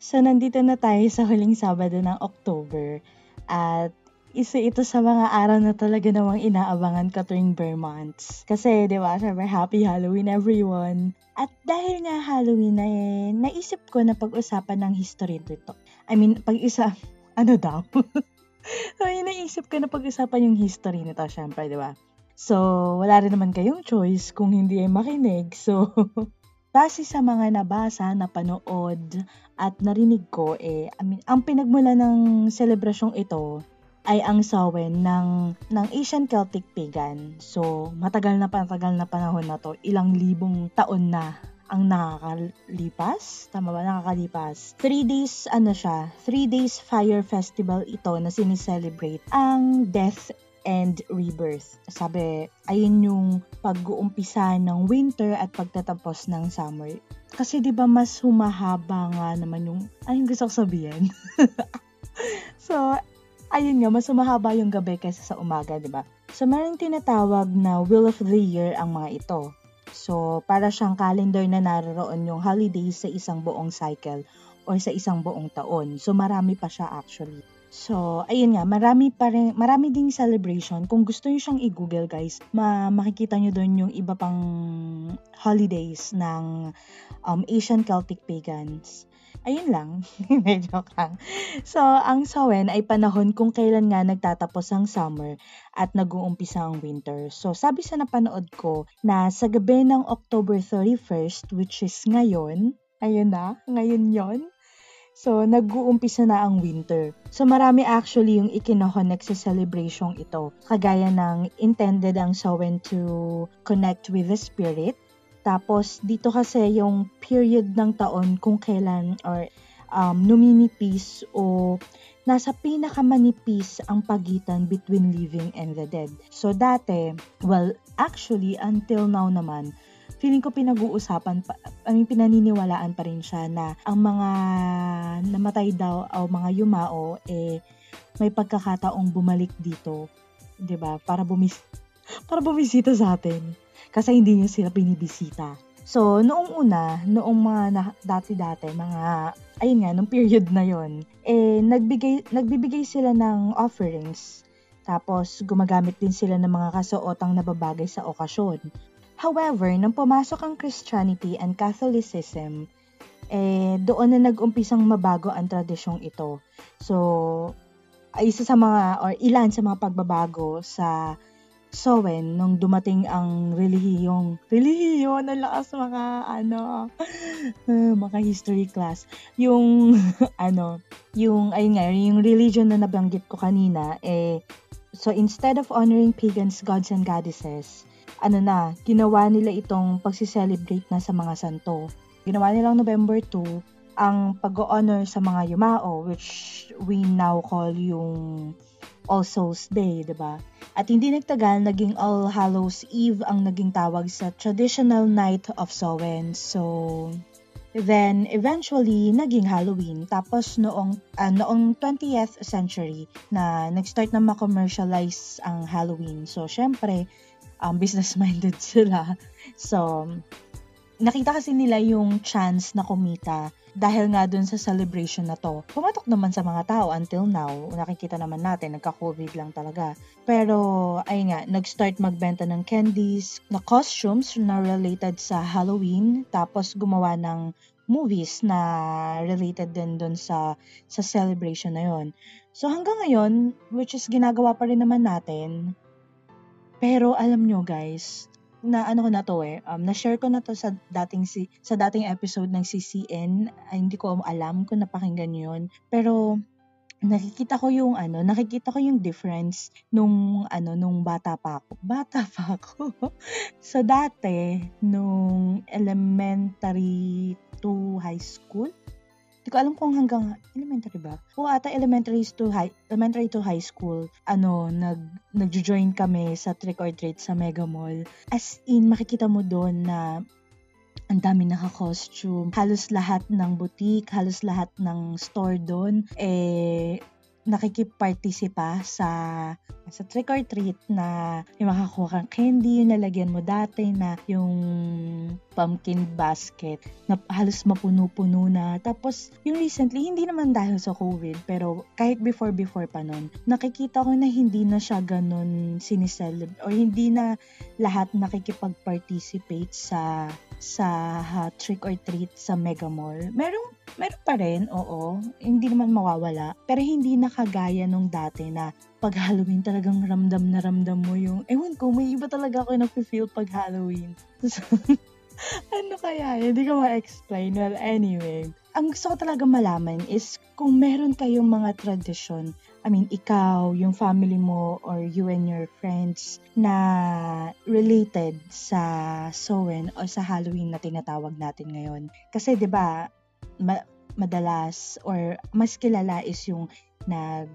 So, nandito na tayo sa huling Sabado ng October at isa ito sa mga araw na talaga namang inaabangan ko tuwing Bear Months. Kasi, di ba, syempre, happy Halloween everyone. At dahil nga Halloween na eh, naisip ko na pag-usapan ng history dito. I mean, pag-isa, ano daw? so, yun naisip ko na pag-usapan yung history nito, syempre, di ba? So, wala rin naman kayong choice kung hindi ay makinig. So, base sa mga nabasa, napanood, at narinig ko, eh, I mean, ang pinagmula ng selebrasyong ito ay ang Samhain ng, ng Asian Celtic Pagan. So, matagal na patagal na panahon na to, ilang libong taon na ang nakakalipas. Tama ba? Nakakalipas. Three days, ano siya, three days fire festival ito na sinicelebrate ang death and rebirth. Sabi, ayun yung pag-uumpisa ng winter at pagtatapos ng summer. Kasi 'di ba mas humahaba nga naman yung ayun gusto ko sabihin. so, ayun nga mas humahaba yung gabi kaysa sa umaga, 'di ba? So, meron tinatawag na Wheel of the Year ang mga ito. So, para siyang calendar na naroon yung holidays sa isang buong cycle or sa isang buong taon. So, marami pa siya actually. So, ayun nga, marami pa rin, marami ding celebration. Kung gusto niyo siyang i-google guys, ma makikita niyo doon yung iba pang holidays ng um, Asian Celtic pagans. Ayun lang, medyo lang. So, ang Samhain ay panahon kung kailan nga nagtatapos ang summer at nag-uumpisa ang winter. So, sabi sa napanood ko na sa gabi ng October 31st, which is ngayon, ayun na, ngayon yon So, nag-uumpisa na ang winter. So, marami actually yung ikinokonek sa celebration ito. Kagaya ng intended ang Samhain to connect with the spirit. Tapos, dito kasi yung period ng taon kung kailan or um, numinipis o nasa pinakamanipis ang pagitan between living and the dead. So, dati, well, actually, until now naman, feeling ko pinag-uusapan, pa, I mean, pinaniniwalaan pa rin siya na ang mga namatay daw o mga yumao, eh, may pagkakataong bumalik dito, 'di ba Para bumis para bumisita sa atin. Kasi hindi niya sila binibisita. So, noong una, noong mga na, dati-dati, mga, ayun nga, nung period na yon eh, nagbigay, nagbibigay sila ng offerings. Tapos, gumagamit din sila ng mga kasuotang nababagay sa okasyon. However, nang pumasok ang Christianity and Catholicism, eh, doon na nag-umpisang mabago ang tradisyong ito. So, isa sa mga, or ilan sa mga pagbabago sa Sowen nung dumating ang relihiyong, relihiyon, ang lakas mga, ano, mga history class. Yung, ano, yung, ayun nga, yung religion na nabanggit ko kanina, eh, so instead of honoring pagans, gods, and goddesses, ano na, ginawa nila itong pagsiselebrate na sa mga santo. Ginawa nilang November 2 ang pag-honor sa mga yumao which we now call yung All Souls Day, 'di ba? At hindi nagtagal naging All Hallows Eve ang naging tawag sa traditional night of Samhain. So Then, eventually, naging Halloween. Tapos, noong, uh, noong 20th century, na nag-start na ma-commercialize ang Halloween. So, syempre, um, business-minded sila. So, nakita kasi nila yung chance na kumita dahil nga dun sa celebration na to. Pumatok naman sa mga tao until now. Nakikita naman natin, nagka-COVID lang talaga. Pero, ay nga, nag-start magbenta ng candies, na costumes na related sa Halloween, tapos gumawa ng movies na related din dun sa, sa celebration na yon. So hanggang ngayon, which is ginagawa pa rin naman natin, pero alam nyo guys, na ano ko na to eh, um, na-share ko na to sa dating si sa dating episode ng CCN. Ay, hindi ko alam kung napakinggan yun. Pero nakikita ko yung ano, nakikita ko yung difference nung ano nung bata pa ako. Bata pa ako. so dati nung elementary to high school, hindi ko alam kung hanggang elementary ba. O ata elementary to high, elementary to high school, ano, nag, nag-join kami sa trick or treat sa Mega Mall. As in, makikita mo doon na ang dami naka-costume. Halos lahat ng boutique, halos lahat ng store doon, eh, nakikippartisipa sa sa trick or treat na yung makakuha kang candy, yung nalagyan mo dati na yung pumpkin basket na halos mapuno-puno na. Tapos, yung recently, hindi naman dahil sa COVID, pero kahit before-before pa nun, nakikita ko na hindi na siya ganun siniselebrate or hindi na lahat nakikipag-participate sa sa uh, trick or treat sa Mega Mall. Merong meron pa rin, oo. Hindi naman mawawala. Pero hindi na kagaya nung dati na pag Halloween talagang ramdam na ramdam mo yung, ewan ko, may iba talaga ako nag-feel pag Halloween. ano kaya? Hindi ko ma-explain. Well, anyway. Ang gusto ko talaga malaman is kung meron kayong mga tradisyon, I mean, ikaw, yung family mo, or you and your friends na related sa Sowen o sa Halloween na tinatawag natin ngayon. Kasi 'di ba ma- madalas or mas kilala is yung nag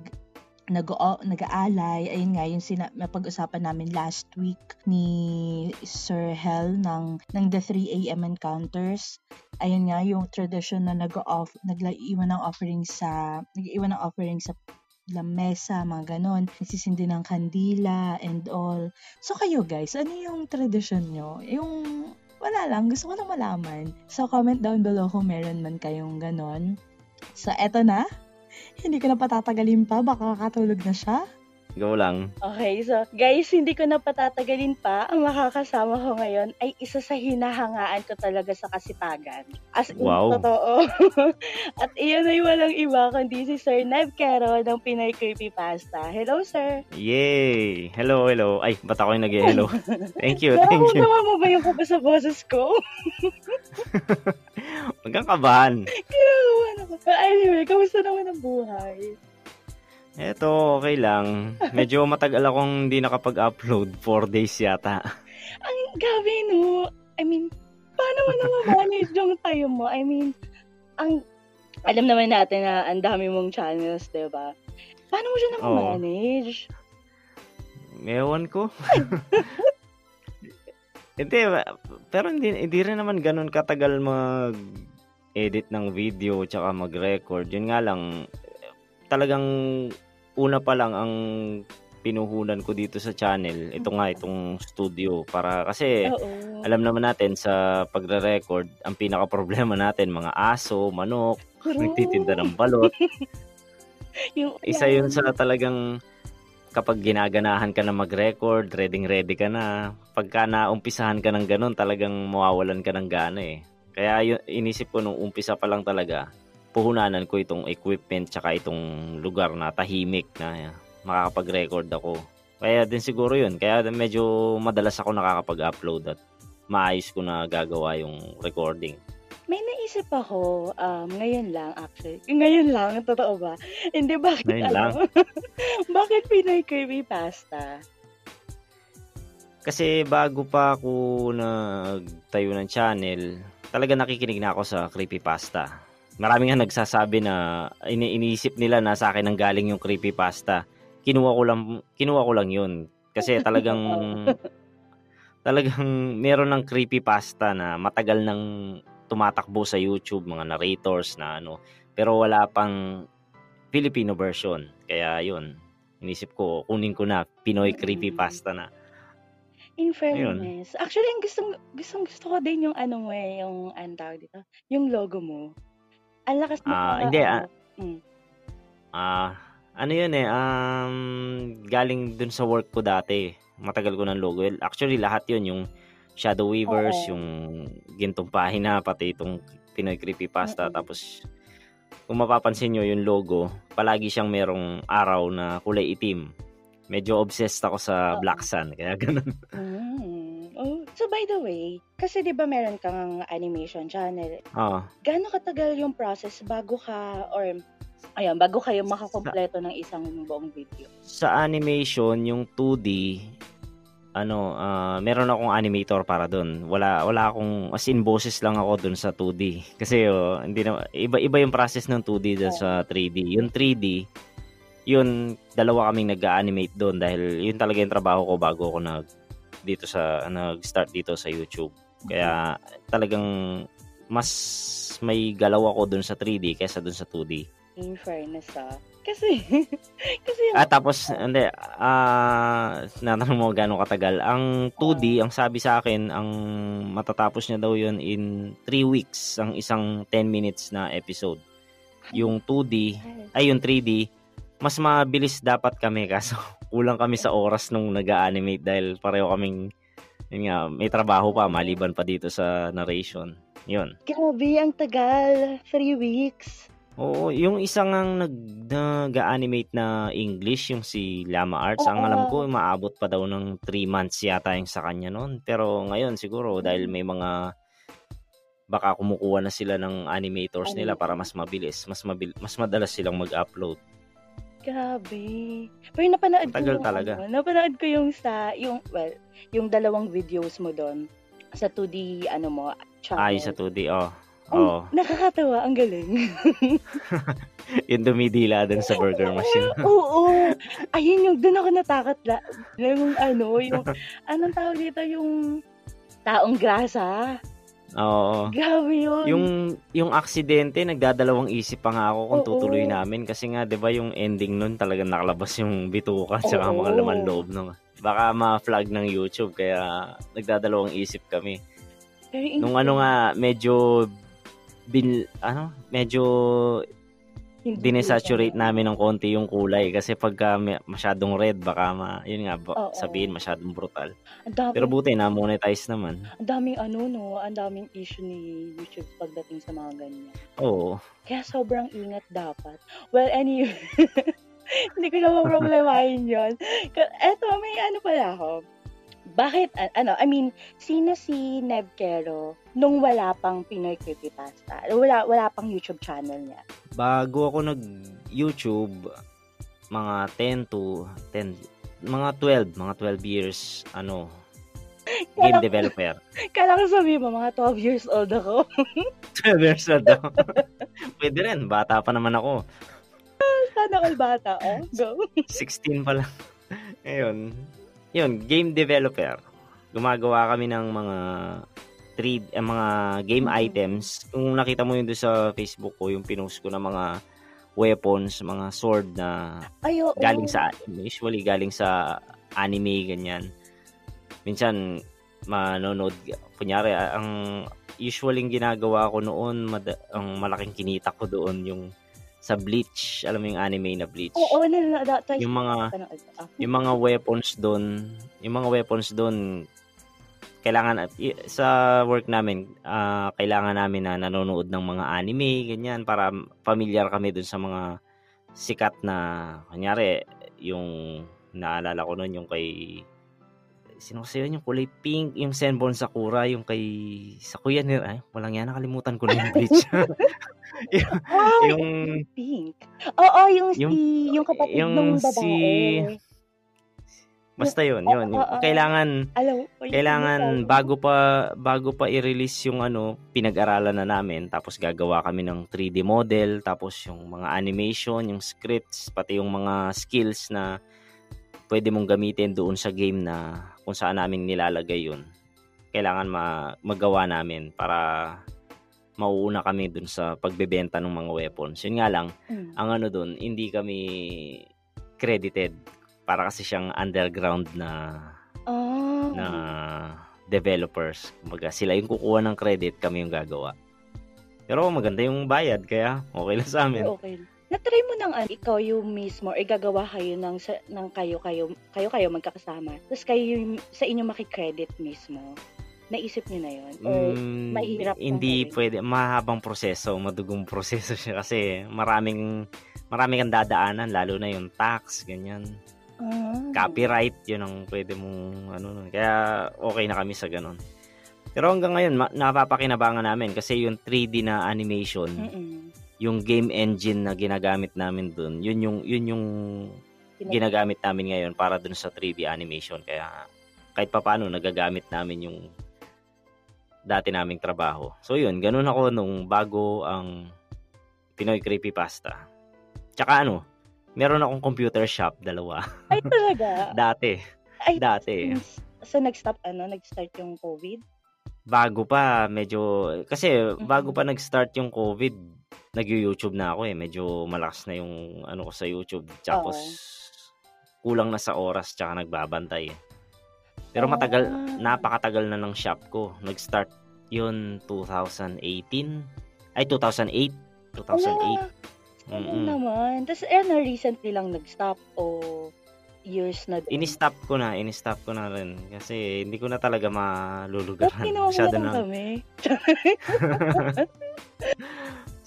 nag nag-aalay ayun nga yung sina, napag-usapan namin last week ni Sir Hell ng ng the 3 AM encounters ayun nga yung tradition na nag-off naglaiwan ng offering sa nag-iwan ng offering sa lamesa, mga ganon. Nagsisindi ng kandila and all. So kayo guys, ano yung tradition nyo? Yung wala lang, gusto ko lang malaman. So comment down below kung meron man kayong ganon. So eto na, hindi ko na patatagalin pa, baka kakatulog na siya. Go lang. Okay, so guys, hindi ko na patatagalin pa. Ang makakasama ko ngayon ay isa sa hinahangaan ko talaga sa kasipagan. As in, wow. totoo. At iyon ay walang iba kundi si Sir Nev Caro ng Pinay Creepy Pasta. Hello, sir! Yay! Hello, hello. Ay, ba't ako yung nag-hello? thank you, thank you. Naman mo ba yung kupa sa boses ko? Huwag kang kabahan. Kinakabahan ako. Anyway, kamusta naman ang buhay? Eto, okay lang. Medyo matagal akong hindi nakapag-upload. Four days yata. Ang gabi, no? I mean, paano mo naman manage yung time mo? I mean, ang alam naman natin na ang dami mong channels, di ba? Paano mo siya naman Oo. manage? Ewan ko. hindi, pero hindi, hindi rin naman ganun katagal mag-edit ng video tsaka mag-record. Yun nga lang, talagang una pa lang ang pinuhunan ko dito sa channel. Ito nga, itong studio. Para, kasi, Oo. alam naman natin sa pagre-record, ang pinaka-problema natin, mga aso, manok, True. nagtitinda ng balot. yung, Isa yun sa talagang kapag ginaganahan ka na mag-record, ready-ready ka na. Pagka naumpisahan ka ng ganun, talagang mawawalan ka ng gana eh. Kaya yun, inisip ko nung umpisa pa lang talaga, puhunanan ko itong equipment tsaka itong lugar na tahimik na makakapag-record ako. Kaya din siguro yun. Kaya medyo madalas ako nakakapag-upload at maayos ko na gagawa yung recording. May naisip ako, um, ngayon lang actually. Ngayon lang, totoo ba? Hindi, bakit Ngayon ano? lang? bakit Pinoy Kirby Pasta? Kasi bago pa ako nagtayo ng channel, talaga nakikinig na ako sa creepypasta. Marami nga nagsasabi na ini iniisip nila na sa akin ang galing yung creepypasta. Kinuha ko lang kinuha ko lang 'yun kasi talagang talagang meron ng creepypasta na matagal nang tumatakbo sa YouTube, mga narrators na ano, pero wala pang Filipino version. Kaya 'yun. Inisip ko kunin ko na Pinoy creepypasta na. In fairness, actually, ang gustong, gustong gusto ko din yung ano mo eh, yung, ano tawag dito, yung logo mo. Ang lakas mo. Ah, hindi, ah. mm. Ah, ano yun eh, um, galing dun sa work ko dati. Matagal ko ng logo. Actually, lahat yun, yung Shadow Weavers, Oo. yung Gintong Pahina, pati itong Pinoy Creepypasta. Mm-mm. Tapos, kung mapapansin nyo yung logo, palagi siyang merong araw na kulay itim. Medyo obsessed ako sa Oo. Black Sun, kaya ganun. Mm. So by the way, kasi 'di ba meron kang animation channel. Ah, Gaano katagal yung process bago ka or ayun, bago kayo makakompleto ng isang buong video? sa animation, yung 2D, ano, ah, meron akong animator para doon. Wala wala akong as in boses lang ako doon sa 2D. Kasi oh, hindi na iba iba yung process ng 2D doon sa 3D. Yung 3D, yun dalawa kaming nag-animate doon dahil yun talaga yung trabaho ko bago ako nag dito sa nag-start dito sa YouTube. Kaya talagang mas may galaw ako dun sa 3D kaysa dun sa 2D. In fairness ah. Kasi, kasi yung... Ah, tapos, hindi, ah, natanong mo gano'ng katagal. Ang 2D, ang sabi sa akin, ang matatapos niya daw yun in 3 weeks, ang isang 10 minutes na episode. Yung 2D, ay yung 3D, mas mabilis dapat kami kaso kulang kami sa oras nung nag-animate dahil pareho kaming yun nga, may trabaho pa maliban pa dito sa narration. Yun. Grabe, ang tagal. 3 weeks. Oo, yung isang ang nag, nag-animate na English, yung si Lama Arts, ang Oo. alam ko, maabot pa daw ng 3 months yata yung sa kanya noon. Pero ngayon siguro, dahil may mga baka kumukuha na sila ng animators nila para mas mabilis, mas mabil, mas madalas silang mag-upload. Grabe. Pero napanood ko yung, talaga. ano, napanood ko yung sa, yung, well, yung dalawang videos mo doon sa 2D, ano mo, channel. Ay, sa 2D, oh. Ay, Oh, nakakatawa, ang galing. yung dumidila dun sa burger machine. Oo. Ayun yung, doon ako natakot la. Yung ano, yung, anong tawag dito, yung taong grasa. Oo. Grabe yun. Yung yung aksidente, nagdadalawang isip pa nga ako kung Oo. tutuloy namin kasi nga 'di ba yung ending nun talagang nakalabas yung bituka at saka mga laman loob nung baka ma-flag ng YouTube kaya nagdadalawang isip kami. Very Nung ano nga medyo bin ano, medyo dinesaturate namin ng konti yung kulay kasi pagka masyadong red baka ma, yun nga ba- Oo. sabihin masyadong brutal. Dami, Pero buti na monetize naman. ang daming ano, no, ang daming issue ni YouTube pagdating sa mga ganyan. Oo. Kaya sobrang ingat dapat. Well, anyway, hindi ko na maproblemahin yun. Eto, may ano pala ako. Bakit, a- ano, I mean, sino si Neb Quero nung wala pang Pinoy Creepypasta? Wala, wala pang YouTube channel niya. bago ako nag YouTube mga 10 to 10 mga 12 mga 12 years ano game developer Kala ko sabihin mo, mga 12 years old ako. 12 years old ako pwede rin bata pa naman ako Sana all bata, oh. Go. 16 pa lang ayun yun game developer gumagawa kami ng mga trade eh, mga game Mhm. items kung nakita mo yun doon sa Facebook ko yung pinost ko na mga weapons mga sword na Ay, oo. galing sa usually galing sa anime ganyan minsan manonood kunyari ang usually ginagawa ko noon mad- ang malaking kinita ko doon yung sa Bleach alam mo yung anime na Bleach Oo, na, na, na, twice yung mga. Ah. yung mga weapons doon yung mga weapons doon kailangan sa work namin ah, kailangan namin na nanonood ng mga anime ganyan para familiar kami doon sa mga sikat na kunyari yung naalala ko noon yung kay sino kasi yun yung kulay pink yung Senbon Sakura yung kay Sakuya ni ay walang yan nakalimutan ko na yung bleach yung, Ah, yung pink. Oo, yung, Yung- si, yung kapatid yung nung babae. si- basta yun yun Oo, oo. kailangan Alam kailangan bago pa bago pa i-release yung ano pinag-aralan na namin tapos gagawa kami ng 3D model tapos yung mga animation yung scripts pati yung mga skills na pwede mong gamitin doon sa game na kung saan namin nilalagay yun kailangan ma- magawa namin para mauuna kami doon sa pagbebenta ng mga weapons yun nga lang Mm. ang ano doon hindi kami credited para kasi siyang underground na Ah. na developers. Kumbaga, sila yung kukuha ng credit, kami yung gagawa. Pero maganda yung bayad, kaya okay lang sa amin. Okay. Na-try mo nang ano, ikaw yung mismo or gagawa kayo ng, sa, ng kayo, kayo, kayo, kayo magkakasama. Tapos kayo yung, sa inyo makikredit mismo. Naisip niyo na yun? Or, Mm, mahirap hindi gawin? pwede. Mahabang proseso, madugong proseso siya kasi maraming maraming kang dadaanan, lalo na yung tax, ganyan. ah, Copyright, yun ang pwede mong ano. Kaya okay na kami sa ganun. Pero hanggang ngayon, ma- napapakinabangan namin kasi yung 3D na animation, Mm-mm. Yung game engine na ginagamit namin dun, yun yung yun yung ginagamit namin ngayon para dun sa 3D animation kaya kahit papaano nagagamit namin yung dati naming trabaho. So yun, ganun ako nung bago ang Pinoy Creepypasta. Tsaka ano, meron akong computer shop, dalawa. Ay, talaga? dati, Ay, dati. So, nag-stop, ano, nag-start yung COVID? bago pa, medyo, kasi bago pa nag-start yung COVID, nag-YouTube na ako eh. Medyo malakas na yung ano ko sa YouTube. Tapos, kulang na sa oras tsaka nagbabantay. eh. Pero matagal, Ah. napakatagal na ng shop ko. Nag-start yun 2018. Ay, 2008. 2008. Ano Mm-mm. naman? Tapos, eh, na recently lang nag-stop o years na din? Ini-stop ko na, ini-stop ko na rin. Kasi hindi ko na talaga Ba't malulugaran. ginawa mo lang kami?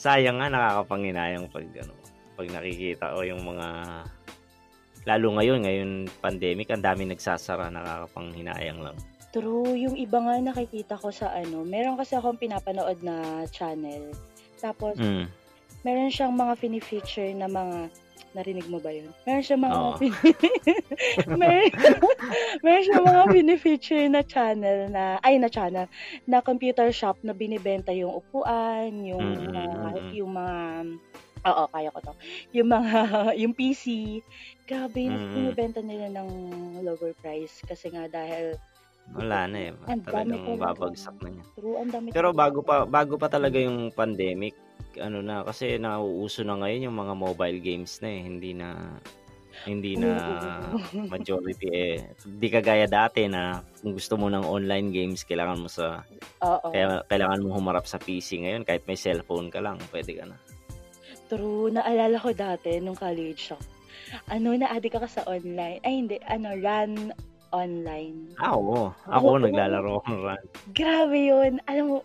Sayang nga, nakakapanginayang pag, ano, pag nakikita ko yung mga lalo ngayon, ngayon pandemic, ang dami nagsasara, nakakapanghinayang lang. True, yung iba nga nakikita ko sa ano, meron kasi akong pinapanood na channel. Tapos, Mm. meron siyang mga fini-feature na mga, narinig mo ba yun? Meron siyang mga, Oo. fini- meron, meron siyang mga fini-feature na channel na, ay na channel, na computer shop na binibenta yung upuan, yung, Mm, mm, mga- mm, mm. yung mga, oo, kaya ko to. Yung mga, yung PC, grabe, Mm, binibenta nila ng lower price kasi nga dahil Wala na eh. Ang dami Talagang talaga. babagsak na niya. True, ang dami Pero bago pa bago pa talaga yung pandemic, ano na kasi nauuso na ngayon yung mga mobile games na eh, hindi na hindi na majority eh. Di kagaya dati na kung gusto mo ng online games, kailangan mo sa Oo. kaya kailangan mo humarap sa PC ngayon kahit may cellphone ka lang, pwede ka na. True, naalala ko dati nung college ako. Ano, na-addict ka sa online. Ay, hindi. Ano, run online. Ah, oo. Ako Oo. naglalaro ng run. Grabe yun. Alam mo,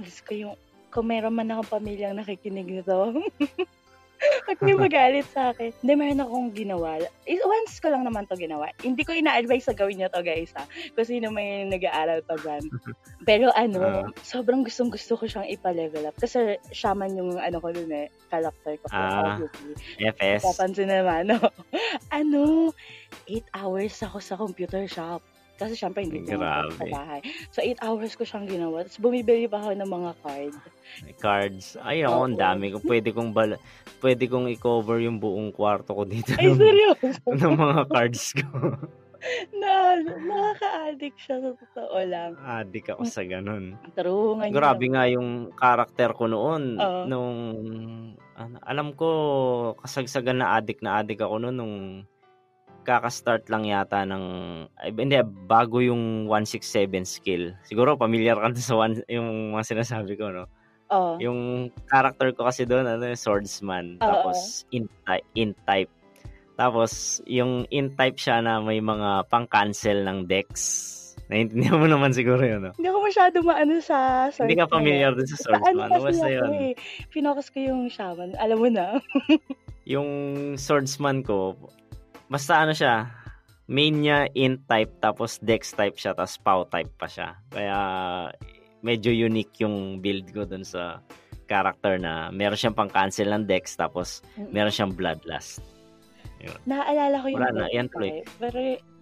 Diyos ko yung, kung meron man akong pamilyang nakikinig nito, Huwag niyo magalit sa akin. Hindi, meron akong ginawa. Is- Once ko lang naman to ginawa. Hindi ko ina-advise sa gawin niyo to, guys, ha? Kung sino may nag-aaral pa dyan. Pero ano, Ah. sobrang gustong gusto ko siyang ipa-level up. Kasi shaman yung ano ko dun eh, character ko. Ah. obviously. FS. Papansin naman, no? ano, 8 hours ako sa computer shop. Kasi syempre hindi ko sa bahay. So 8 hours ko siyang ginawa. Tapos bumibili pa ako ng mga card. Cards. Ay, oo, ang dami ko. Pwede kong bala, pwede kong i-cover yung buong kwarto ko dito Ay, seryoso. ng mga cards ko. na, nakaka-addict siya sa totoo lang. Adik ako sa ganun. True, ngayon. Grabe nga yung karakter ko noon. Oo. Nung, ano, alam ko, kasagsagan na adik na adik ako noon nung kaka-start lang yata ng, ay, hindi, bago yung 167 skill. Siguro, familiar ka sa one, yung mga sinasabi ko, no? Oo. Yung character ko kasi doon, ano, swordsman. Oo. Tapos, int, ty- int type. Tapos, yung int type siya na may mga pang-cancel ng decks. Naintindihan mo naman siguro yun, no? Hindi ako masyado maano sa swordsman. Hindi ka familiar din sa ano swordsman. kasi Basta ako yun. eh. Finokus ko yung shaman. Alam mo na. Yung swordsman ko, basta ano siya, main niya int type, tapos dex type siya, tapos pow type pa siya. Kaya, medyo unique yung build ko dun sa character na meron siyang pang-cancel ng dex, tapos meron siyang bloodlust. Naaalala ko yung Wala na, yan tuloy. type. Pero,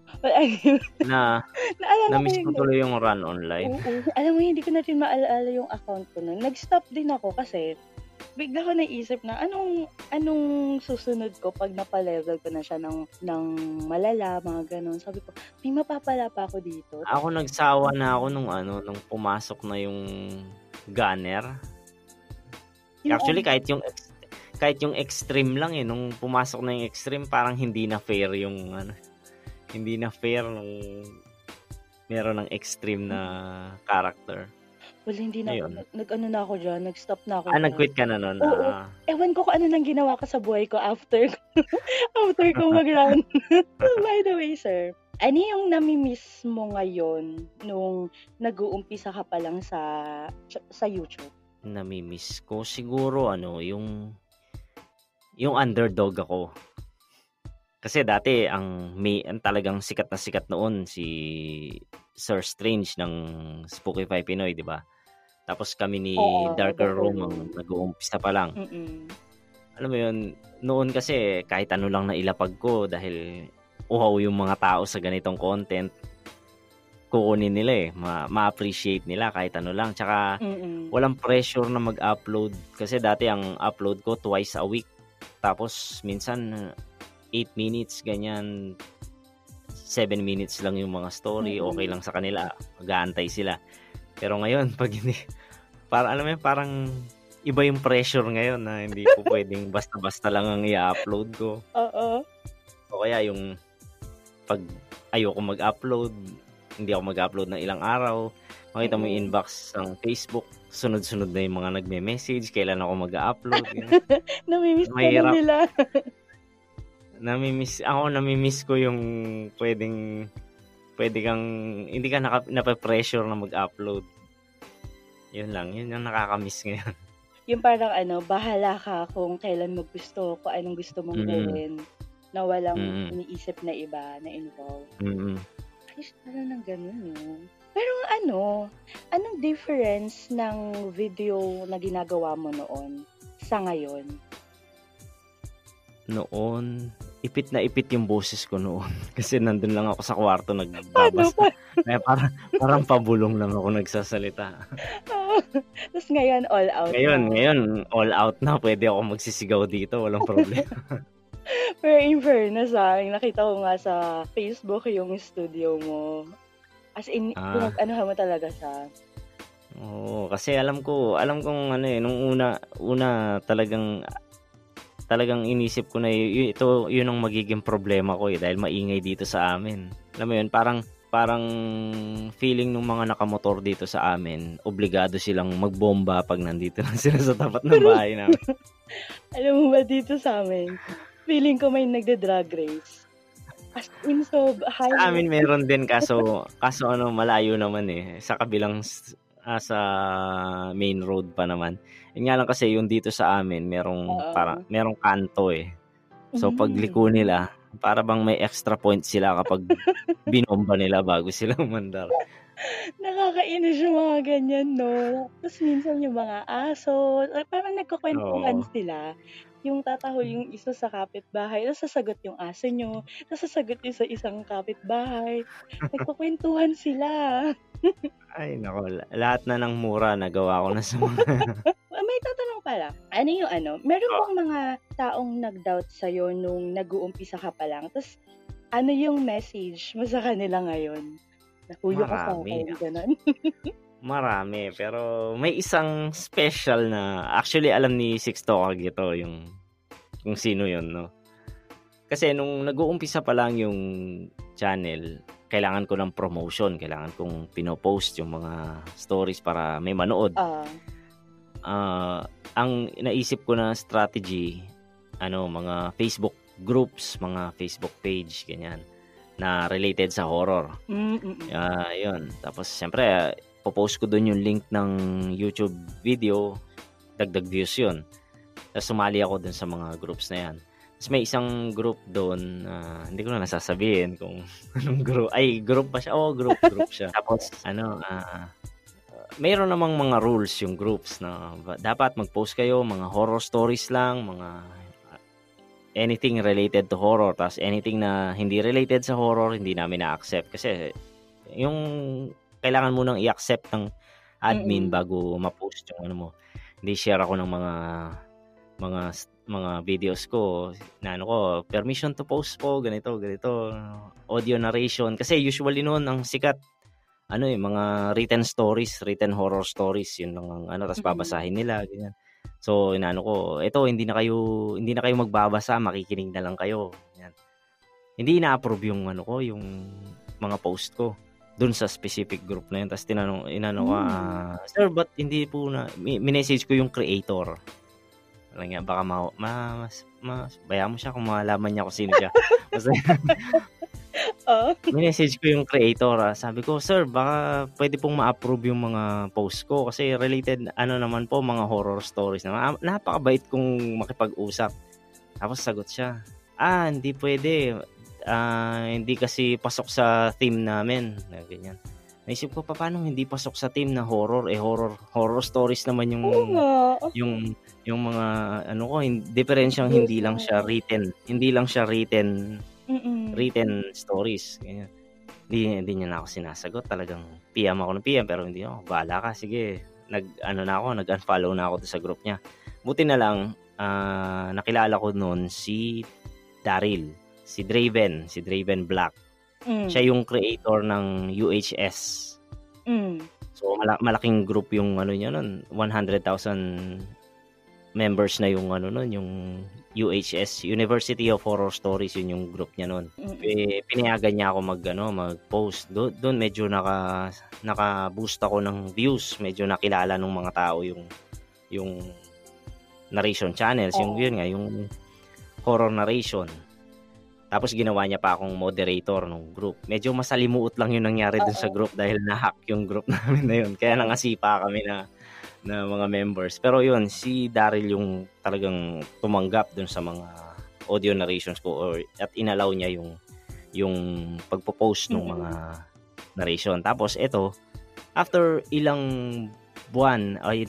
Na, naalala ko na-miss yung ko tuloy yung run online. Oo. Alam mo, hindi ko na rin maalala yung account ko nun. Nag-stop din ako kasi bigla ko naisip na anong anong susunod ko pag napalevel ko na siya ng, ng malala, mga ganun. Sabi ko, may mapapala pa ako dito. Ako nagsawa na ako nung ano, nung pumasok na yung gunner. Yung Actually, kahit yung kahit yung extreme lang eh, nung pumasok na yung extreme, parang hindi na fair yung ano, hindi na fair nung meron ng extreme na character. Wala, hindi na Ayun. ako, nag, nag-ano na ako dyan, nag-stop na ako. Ah, nag-quit ka na nun. Oo. Ah, Ewan ko kung ano nang ginawa ko sa buhay ko after after ko mag-run. By the way, sir, ano yung nami-miss mo ngayon nung nag-uumpisa ka pa lang sa sa YouTube? namimiss ko siguro ano, yung yung underdog ako. Kasi dati ang may ang talagang sikat na sikat noon si Sir Strange ng Spooky Five Pinoy, 'di ba? Tapos kami ni Oo, Darker Room ang nag-uumpisa pa lang. Mm-mm. Alam mo 'yun, noon kasi kahit ano lang na ilapag ko dahil uhaw yung mga tao sa ganitong content kukunin nila eh. Ma- ma-appreciate nila kahit ano lang. Tsaka Mm-mm. walang pressure na mag-upload kasi dati ang upload ko twice a week tapos minsan 8 minutes ganyan 7 minutes lang yung mga story Mm. okay lang sa kanila mag-aantay sila Pero ngayon, pag hindi, para alam mo yun, parang iba yung pressure ngayon na hindi po pwedeng basta-basta lang ang i-upload ko. Oo. O kaya yung pag ayoko mag-upload, hindi ako mag-upload ng ilang araw, makita mo yung inbox ng Facebook, sunod-sunod na yung mga nagme-message, kailan ako mag-upload. Namimiss ka na nila. namimiss, ako namimiss ko yung pwedeng, pwede kang, hindi ka naka, nape-pressure na mag-upload. Yun lang, yun yung nakakamiss ngayon. yung parang ano, bahala ka kung kailan mo gusto, kung anong gusto mong Mm. gawin na walang Mm. iniisip na iba na involved. Mm-mm. Ayos pala ng ganun, no? Pero ano, anong difference ng video na ginagawa mo noon sa ngayon? Noon, ipit na ipit yung boses ko noon. Kasi nandun lang ako sa kwarto pa? Kaya parang, parang pabulong lang ako nagsasalita. Tapos ngayon, all out Ngayon, na. ngayon, all out na. Pwede ako magsisigaw dito. Walang problema. Pero in fairness, ah, yung nakita ko nga sa Facebook yung studio mo. As in, Ah. pinag-anuhan mo talaga siya. Oo, kasi alam ko, alam kong ano eh, nung una, una talagang, talagang inisip ko na ito, yun ang magiging problema ko eh, dahil maingay dito sa amin. Alam mo yun, parang, parang feeling ng mga nakamotor dito sa amin, obligado silang magbomba pag nandito lang sila sa tapat ng bahay namin. Alam mo ba dito sa amin, feeling ko may nagde-drag race. As in, so, high. Sa amin meron din kaso kaso ano malayo naman eh sa kabilang ah, sa main road pa naman. Yun nga lang kasi yung dito sa amin merong Oo. para merong kanto eh. So pag Mm. liko nila para bang may extra point sila kapag binomba nila bago sila umandar. Nakakainis yung mga ganyan, no? Tapos minsan yung mga aso, parang nagkukwentuhan Oo. sila. Yung tatahol yung isa sa kapitbahay, tapos sasagot yung aso nyo, tapos sasagot yung sa isang kapitbahay. Nagkukwentuhan sila. Ay nako, la- lahat na ng mura nagawa ko na sa mga Ah, May tatanong pala, ano yung ano, meron bang mga taong nag-doubt sa'yo nung nag-uumpisa ka pa lang? Tapos, ano yung message mo sa kanila ngayon? Nakuyo ka sa akin, ganun. Marami, pero may isang special na actually alam ni Sixto Kagito yung kung sino yun, no? Kasi nung nag-uumpisa pa lang yung channel, kailangan ko ng promotion, kailangan kong pinopost yung mga stories para may manood. Ah, Ah, ang naisip ko na strategy, ano, mga Facebook groups, mga Facebook page, ganyan, na related sa horror. mm, mm, mm. Ah, yun. Tapos, siyempre, ah, popost ko doon yung link ng YouTube video. Dagdag views yun. Tapos, sumali ako doon sa mga groups na yan. Tapos, may isang group doon, ah, hindi ko na nasasabihin kung anong group. Ay, group ba siya? Oo, group, group siya. Tapos, ano, ah, mayroon namang mga rules yung groups na dapat mag-post kayo, mga horror stories lang, mga ah, anything related to horror. Tapos, anything na hindi related sa horror, hindi namin na-accept. Kasi, yung kailangan mo nang i-accept ng admin Mm-mm. bago ma-post yung ano mo. Hindi share ako ng mga mga mga videos ko na ano ko, permission to post po, ganito, ganito, audio narration. Kasi usually noon ang sikat ano eh, mga written stories, written horror stories, yun lang ang ano, tapos babasahin nila, ganyan. So, inaano ko, ito, hindi na kayo, hindi na kayo magbabasa, makikinig na lang kayo. Yan. Hindi na-approve yung ano ko, yung mga post ko dun sa specific group na yun. Tapos tinanong, inano ko, Mm. sir, ba't hindi po na, mi- minessage ko yung creator. Alam nga, baka ma, ma, mas, mas, bayaan mo siya kung malaman niya kung sino siya. Oh. minessage ko yung creator. ah. Sabi ko, sir, baka pwede pong ma-approve yung mga post ko kasi related, ano naman po, mga horror stories naman. Ah, Napakabait kong makipag-usap. Tapos sagot siya, ah, hindi pwede. Ah, hindi kasi pasok sa theme namin. Na ganyan. Naisip ko, pa, paano hindi pasok sa theme na horror? Eh, horror, horror stories naman yung nga. yung yung mga ano ko diferensyang hindi lang siya written hindi lang siya written Mm-mm. written stories ganyan hindi, hindi niya na ako sinasagot talagang PM ako ng PM pero hindi ako bahala ka sige nag ano na ako nag unfollow na ako sa group niya buti na lang ah, nakilala ko noon si Daryl si Draven si Draven Black Mm. siya yung creator ng UHS Mm. So mala- malaking group yung ano niya noon, 100,000 members na yung ano noon, yung UHS, University of Horror Stories, yun yung group niya noon. Mm. Eh, pinayagan niya ako mag ano, mag-post. Do- doon medyo naka naka-boost ako ng views, medyo nakilala ng mga tao yung yung narration channels, yung Oo. yun nga, yung horror narration. Tapos ginawa niya pa akong moderator ng group. Medyo masalimuot lang yung nangyari dun sa group dahil na-hack yung group namin na yun. Kaya nangasipa kami na na mga members. Pero yun, si Daryl yung talagang tumanggap dun sa mga audio narrations ko or at inalaw niya yung yung pagpo-post ng mga narration. Tapos ito, after ilang buwan, ay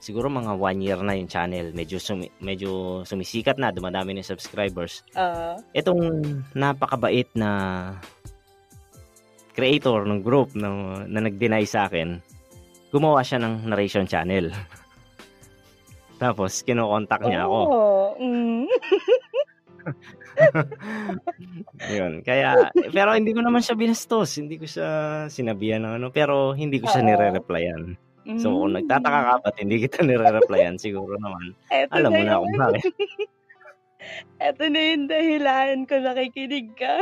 siguro mga one year na yung channel. Medyo, sumi- medyo sumisikat na, dumadami na subscribers. Ah, Itong napakabait na creator ng group na, na nag-deny sa akin, gumawa siya ng narration channel. Tapos, kinokontak niya ako. Mm. Yun. Kaya, pero hindi ko naman siya binastos. Hindi ko siya sinabihan ng ano. Pero hindi ko siya Oo. So, kung Mm. nagtataka ka ba't hindi kita nire-replyan, siguro naman, Eto alam mo na na yun. kung bakit. Eto na yung dahilan kung nakikinig ka.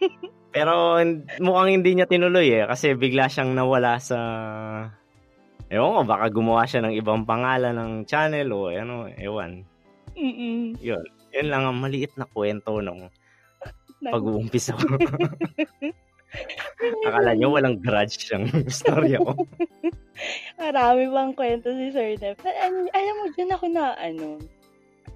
Pero mukhang hindi niya tinuloy eh. Kasi bigla siyang nawala sa... Ewan ko, baka gumawa siya ng ibang pangalan ng channel o ano, ewan. Mm-mm. Yun. Yun lang ang maliit na kwento ng Nag- pag-uumpisa ko. Akala niyo walang grudge siyang storya ko. Marami pang kwento si Sir. Al- alam mo, dyan ako na, ano,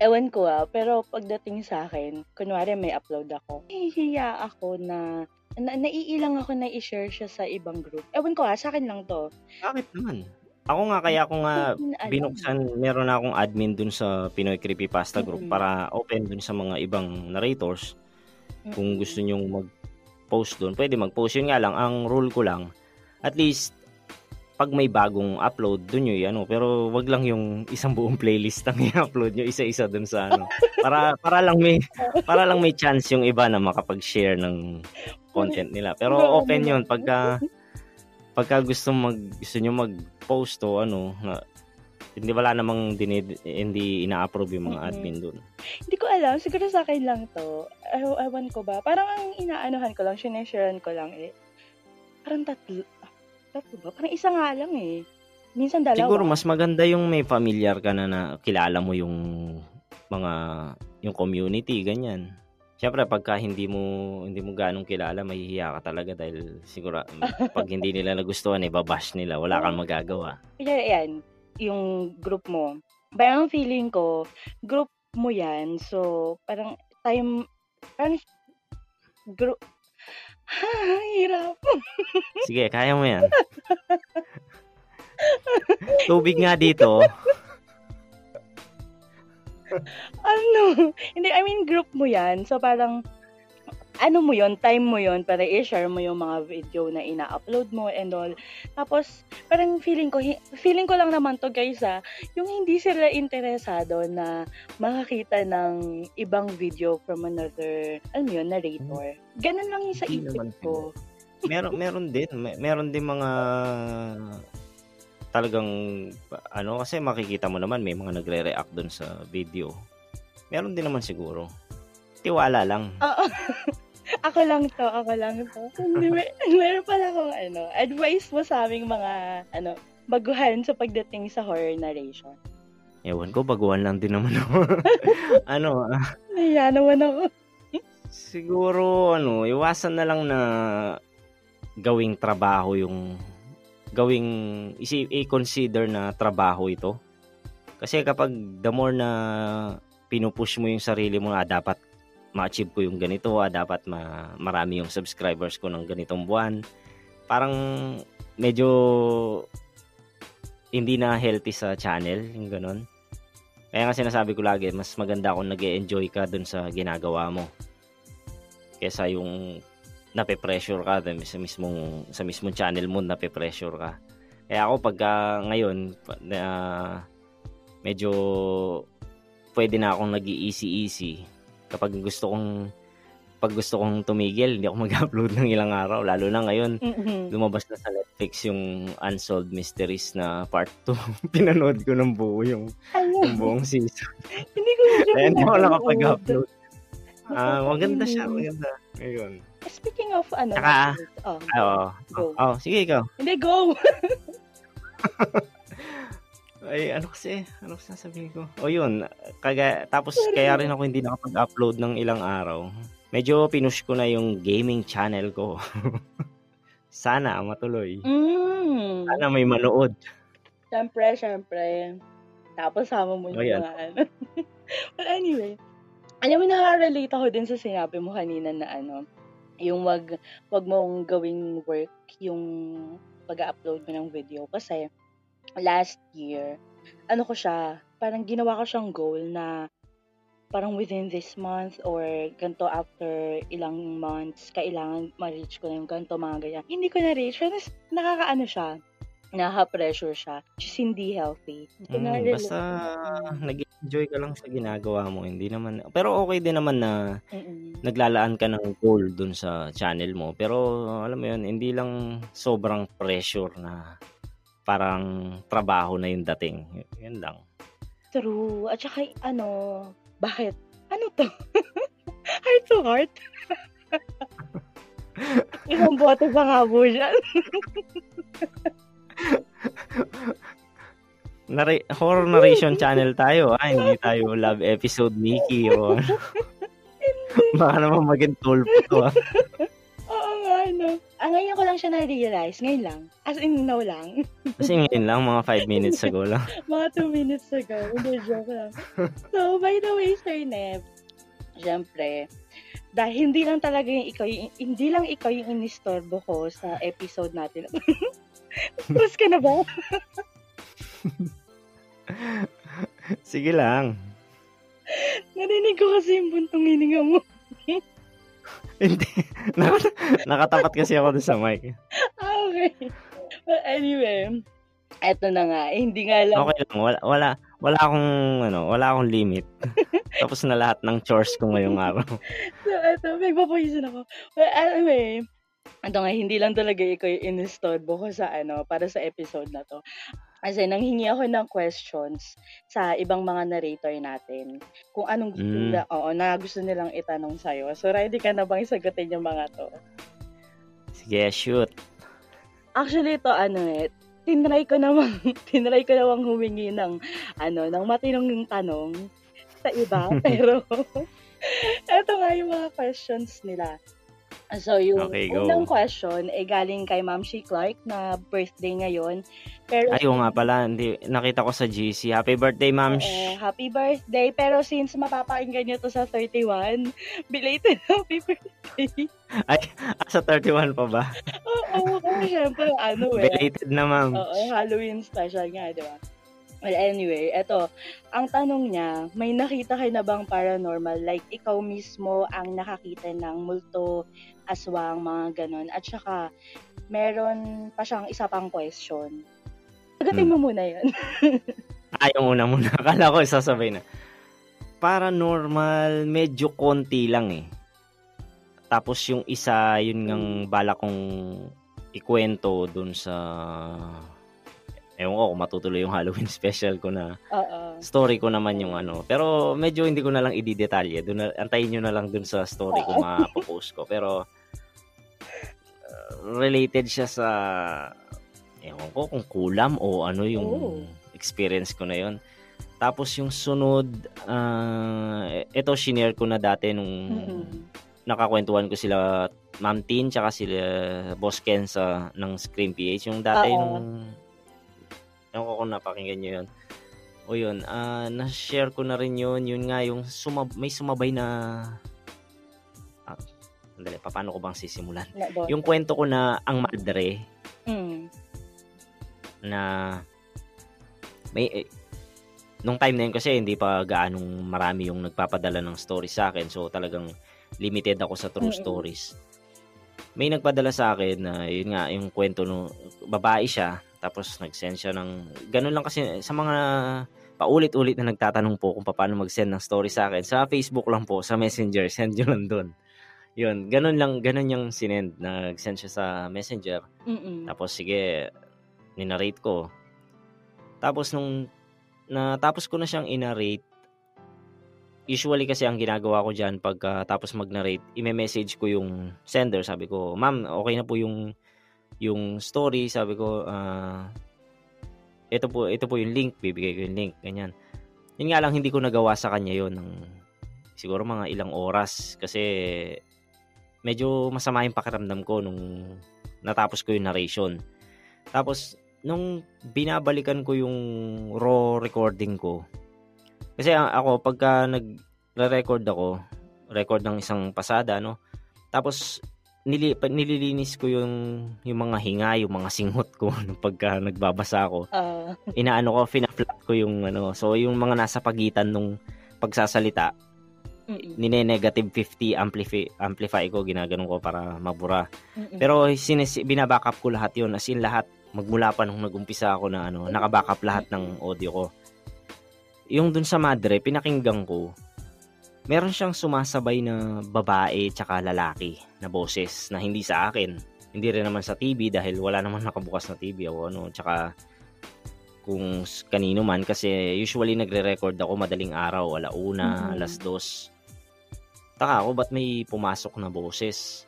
ewan ko ah, pero pagdating sa akin, kunwari may upload ako, hihiya ako na, na naiilang ako na i-share siya sa ibang group. Ewan ko ah, sa akin lang to. Bakit naman? Ako nga, kaya ako nga binuksan, meron na akong admin dun sa Pinoy Creepypasta Group Mm-mm. para open dun sa mga ibang narrators. Kung Mm-mm. gusto nyong mag-post dun, pwede mag-post. Yun nga lang, ang rule ko lang, at least, pag may bagong upload, dun nyo ano. Pero wag lang yung isang buong playlist ang i-upload nyo, isa-isa dun sa ano. Para, para lang may, para lang may chance yung iba na makapag-share ng content nila. Pero open yun pagka pagka gusto mag gusto niyo mag-post o ano na hindi wala namang dinid, hindi ina-approve yung mga Mm-mm. admin doon. Hindi ko alam, siguro sa akin lang to. Ew- Ewan ko ba? Parang ang inaanuhan ko lang, sinesharean ko lang eh. Parang tatlo. ah, Tatlo ba? Parang isa nga lang eh. Minsan dalawa. Siguro mas maganda yung may familiar ka na na kilala mo yung mga yung community ganyan. Siyempre pagka hindi mo hindi mo ganong kilala, mahihiya ka talaga dahil siguro pag hindi nila nagustuhan, ibabash nila, wala kang magagawa. Kaya yan, yung group mo. Parang feeling ko, group mo yan. So, parang time, parang group, ha, hirap. Sige, kaya mo 'yan. Tubig nga dito. ano? Hindi, I mean, group mo yan. So, parang, ano mo yon time mo yon para i-share mo yung mga video na ina-upload mo and all. Tapos, parang feeling ko, feeling ko lang naman to guys ah, yung hindi sila interesado na makakita ng ibang video from another, alam mo yun, narrator. Ganun lang yung sa isip ko. meron meron din May- meron din mga talagang ano kasi makikita mo naman may mga nagre-react doon sa video. Meron din naman siguro. Tiwala lang. Oo. ako lang to, ako lang to. Hindi, may, meron pala akong ano, advice mo sa aming mga, ano, baguhan sa pagdating sa horror narration. Ewan ko, baguhan lang din naman ako. ano, ah, Naya naman ako. siguro ano, iwasan na lang na gawing trabaho yung gawing isi i-consider na trabaho ito. Kasi kapag the more na pinupush mo yung sarili mo na dapat ma-achieve ko yung ganito, ah, dapat ma marami yung subscribers ko ng ganitong buwan. Parang medyo hindi na healthy sa channel, yung ganun. Kaya nga sinasabi ko lagi, mas maganda kung nag enjoy ka dun sa ginagawa mo. Kesa yung nape-pressure ka sa mismong, sa mismong channel mo, nape-pressure ka. Kaya ako pagka ngayon, pa- na medyo pwede na akong nag easy easy kapag gusto kong pag gusto kong tumigil, hindi ako mag-upload ng ilang araw. Lalo na ngayon, Mm-mm. lumabas na sa Netflix yung Unsolved Mysteries na part 2. Pinanood ko ng buo yung, yung buong season. Hindi ko na siya Kaya hindi ako nakapag-upload. Ah, maganda siya, maganda. Ayun. Speaking of ano, Tsaka- oh, Oo. Go. Oh, sige ikaw. hindi, go! Ay, ano kasi? Ano kasi sasabihin ko? O yun, kaga, tapos Sorry. kaya rin ako hindi nakapag-upload ng ilang araw. Medyo pinush ko na yung gaming channel ko. Sana matuloy. Mm. Sana may manood. Siyempre, siyempre. Tapos sama mo yung mga ano. But anyway, alam mo, nakaka-relate ako din sa sinabi mo kanina na ano, yung wag, wag mong gawing work yung pag-upload mo ng video. Kasi, last year, ano ko siya, parang ginawa ko siyang goal na parang within this month or ganito after ilang months, kailangan ma-reach ko na yung ganito, mga ganyan. Hindi ko na-reach. Pero nakakaano siya, nakaka-pressure siya, is hindi healthy. Mm, basta nag-enjoy ka lang sa ginagawa mo. Hindi naman, pero okay din naman na Mm-mm. naglalaan ka ng goal dun sa channel mo. Pero alam mo yun, hindi lang sobrang pressure na parang trabaho na yung dating. Yun lang. True. At saka, ano, bakit? Ano to? heart to heart? Ibang boto pa nga po dyan. Nari- horror narration channel tayo, ah. Hindi tayo love episode Nikki o. Baka naman maging tulpo to, ah. Lang siya na-realize. Ngayon lang. As in, now lang. Kasi ngayon lang, mga 5 minutes ago lang. Mga 2 minutes ago. Hindi, joke lang. So, by the way, Sir Nev, syempre, dahil hindi lang talaga yung ikaw, yung, hindi lang ikaw yung inistorbo ko sa episode natin. Tapos ka na ba? Sige lang. Narinig ko kasi yung buntong hininga mo. Hindi. Nak- nakatapat kasi ako doon sa mic. Okay. But anyway, eto na nga. Eh, hindi nga lang. Okay lang. Wala, wala, wala akong, ano, wala akong limit. Tapos na lahat ng chores ko ngayong araw. So, eto, nagpapawisan ako. But anyway, ito nga, hindi lang talaga ikaw yung inistorbo ko sa ano, para sa episode na to. Kasi nanghingi ako ng questions sa ibang mga narrator natin. Kung anong gusto Mm. nila, oo, na gusto nilang itanong sa'yo. So, ready ka na bang sagutin yung mga to? Sige, shoot. Actually, ito ano eh, tinry ko namang, tinry ko namang humingi ng, ano, ng matinong tanong sa iba. pero, eto nga yung mga questions nila. So, yung Okay, go. unang question, eh, galing kay Ma'am She Clark na birthday ngayon. Pero, Ay, oo nga pala. Hindi, nakita ko sa GC. Happy birthday, ma'am. Oo, happy birthday. Pero since mapapakinggan nyo to sa 31, belated happy birthday. Ah, sa 31 pa ba? Oo, kasi syempre, ano eh. Belated na, ma'am. Oo, Halloween special nga, di ba? Well, anyway, eto, ang tanong niya, may nakita ka na bang paranormal? Like, ikaw mismo ang nakakita ng multo, aswang, mga ganon. At saka, meron pa siyang isa pang question. Sagutin mo muna yun. Ay, yung una muna. Akala ko sasabay na. Paranormal, medyo konti lang eh. Tapos yung isa, yun ngang bala kong ikwento dun sa... Ewan ko kung matutuloy yung Halloween special ko na Oo. story ko naman yung ano. Pero medyo hindi ko na lang i-detalye. Doon na, antayin nyo na lang dun sa story ko mapopost ko. Pero uh, related siya sa ewan ko kung kulam o ano yung Oh. experience ko na yon. Tapos yung sunod, ah, ito shinare ko na dati nung Mm-mm. nakakwentuhan ko sila Ma'am Tin tsaka sila Boss Ken sa ng Scream PH. Yung dati Oo. nung ewan ko kung napakinggan nyo yun. O yun, ah, na-share ko na rin yun. Yun nga, yung sumab- may sumabay na... Ah, sandali, pa- paano ko bang sisimulan? Na, boss. Yung kwento ko na ang madre Mm. na may eh, nung time na yun kasi hindi pa gaanong marami yung nagpapadala ng story sa akin. So talagang limited ako sa true Mm-mm. stories. May nagpadala sa akin na yun nga yung kwento no babae siya tapos nag-send siya ng ganun lang kasi sa mga paulit-ulit na nagtatanong po kung paano mag-send ng story sa akin sa Facebook lang po sa Messenger send nyo lang doon yun, ganun lang, ganun yung sinend. Nag-send siya sa messenger. Mm-mm. Tapos, sige, ninarate ko. Tapos, nung natapos ko na siyang inarate, usually kasi ang ginagawa ko dyan, pagka tapos mag-narrate, ime-message ko yung sender. Sabi ko, ma'am, okay na po yung yung story. Sabi ko, ah, ito po, ito po yung link. Bibigay ko yung link. Ganyan. Yun nga lang, hindi ko nagawa sa kanya yon ng siguro mga ilang oras. Kasi medyo masama yung pakiramdam ko nung natapos ko yung narration. Tapos, nung binabalikan ko yung raw recording ko, kasi ako, pagka nag-record ako, record ng isang pasada, no? Tapos, nili, nililinis ko yung, yung mga hinga, yung mga singot ko nung pagka nagbabasa ako. Ah, Inaano ko, fina-flat ko yung ano. So, yung mga nasa pagitan nung pagsasalita, mm-mm. nine-negative 50 amplify, amplify ko, ginaganon ko para mabura. Mm-mm. Pero sinis, binabackup ko lahat yun. As in lahat, magmula pa nung nag-umpisa ako na ano, nakabackup lahat ng audio ko. Yung dun sa madre, pinakinggan ko, meron siyang sumasabay na babae tsaka lalaki na boses na hindi sa akin. Hindi rin naman sa TV dahil wala naman nakabukas na TV o ano. Tsaka kung kanino man kasi usually nagre-record ako madaling araw, alauna, Mhm. alas dos. Taka ako, ba't may pumasok na boses?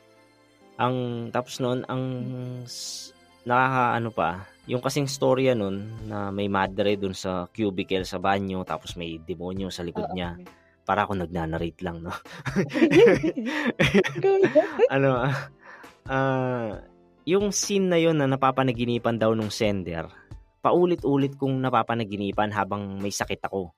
Ang, tapos noon, ang s- nakakaano pa, yung kasing storya nun na may madre dun sa cubicle sa banyo tapos may demonyo sa likod Oo. niya. Para ako nagnanarrate lang, no? Ano, ah, yung scene na yon na napapanaginipan daw nung sender, paulit-ulit kong napapanaginipan habang may sakit ako.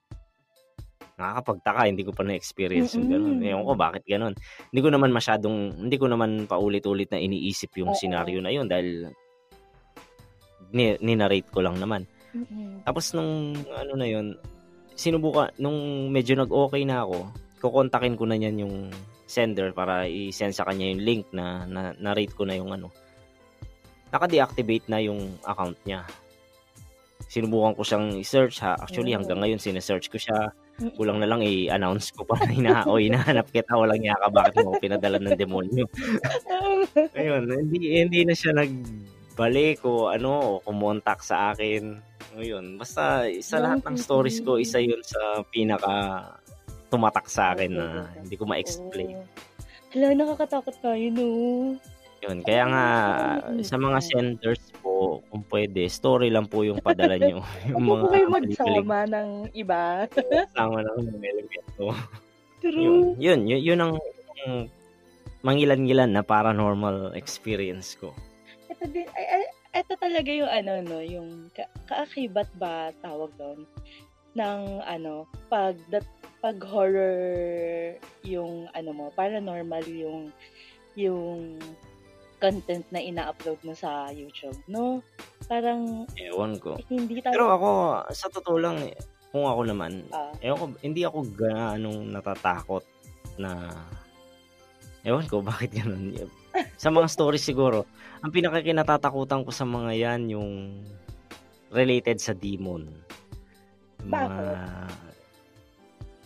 Nakakapagtaka, hindi ko pa na-experience yung ganun. Ewan ko bakit ganun. Hindi ko naman masyadong, hindi ko naman paulit-ulit na iniisip yung Oo. scenario na yun dahil ni, ninarrate ko lang naman. Mm-mm. Tapos nung ano na yun, sinubukan, nung medyo nag-okay na ako, kukontakin ko na niyan yung sender para i-send sa kanya yung link na, na na-rate ko na yung ano. Naka-deactivate na yung account niya. Sinubukan ko siyang i-search ha. Actually, hanggang ngayon sinesearch ko siya. Mm-mm. Kulang na lang i-announce ko pa na hina, o hinahanap kita, walang niya ka, bakit mo pinadala ng demonyo? Ayun, hindi, hindi na siya nagbalik o ano, o kumontak sa akin. Ayun, basta sa lahat ng stories ko, isa yun sa pinaka tumatak sa akin na hindi ko ma-explain. Hala, nakakatakot tayo, no? Yun, kaya nga sa mga senders po, kung pwede, story lang po yung padala nyo. Yung po mga kayo magsama ng iba. Sama ng mga elemento. Yun, True. yun, yun, yun ang ang mangilan-ngilan na paranormal experience ko. Ito din, ay, ay, ito talaga yung ano, no, yung ka- kaakibat ba tawag doon ng ano, pag pag horror yung ano mo, paranormal yung yung content na ina-upload mo sa YouTube, no? Parang Ewan ko. eh, hindi tayo Pero ako, sa totoo lang, eh, kung ako naman, Ah. ewan ko, hindi ako ganong natatakot na, ewan ko, bakit ganun. Sa mga stories siguro, ang pinakakinatatakutan ko sa mga yan, yung related sa demon. Mga,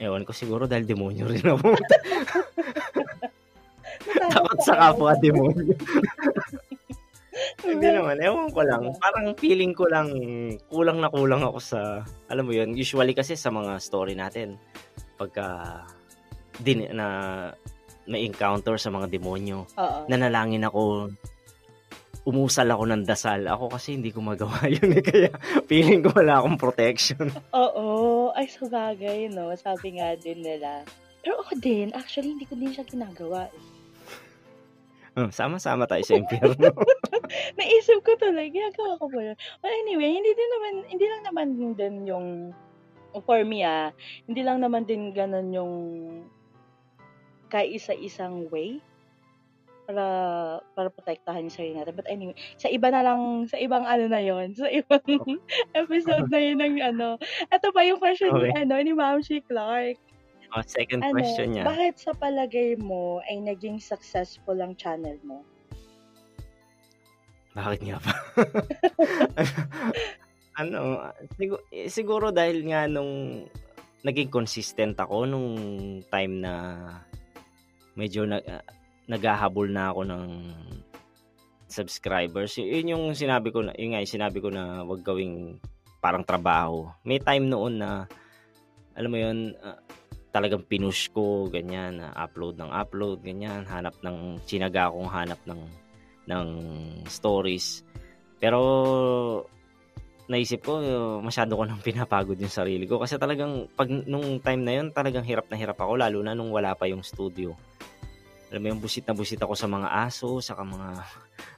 ewan ko siguro dahil demonyo rin ako. Takot sa kapwa demonyo. Hindi naman, ewan ko lang. Parang feeling ko lang, kulang na kulang ako sa, alam mo yun, usually kasi sa mga story natin, pagka din na may encounter sa mga demonyo, Oo. nanalangin ako, umusal ako ng dasal. Ako kasi hindi ko magawa yun eh, kaya feeling ko wala akong protection. Oo. Ay, sa bagay, no? Sabi nga din nila. Pero ako din, actually, hindi ko din siya ginagawa. eh. Hmm, Sama-sama tayo sa impyerno. Naisip ko tuloy, ginagawa ko ba yun? Well, anyway, hindi din naman, hindi lang naman din yung, for me ah, hindi lang naman din ganun yung kaisa-isang way para para protektahan yung sarili natin. But anyway, sa iba na lang, sa ibang ano na yon sa ibang episode na yun ng ano. Ito pa yung question ni, Okay. ano, ni Ma'am Shi Clark. Oh, second Ano, question niya. bakit sa palagay mo ay naging successful ang channel mo? Bakit nga ba? ano, siguro, siguro dahil nga nung naging consistent ako nung time na medyo na, ah, naghahabol na ako ng subscribers. Yun yung sinabi ko na, yun nga, yung sinabi ko na wag gawing parang trabaho. May time noon na, alam mo yun, uh, talagang pinush ko, ganyan, uh, upload ng upload, ganyan, hanap ng, chinaga akong hanap ng, ng stories. Pero, naisip ko, masyado ko nang pinapagod yung sarili ko. Kasi talagang, pag nung time na yun, talagang hirap na hirap ako, lalo na nung wala pa yung studio. Alam mo yung busit na busit ako sa mga aso, sa mga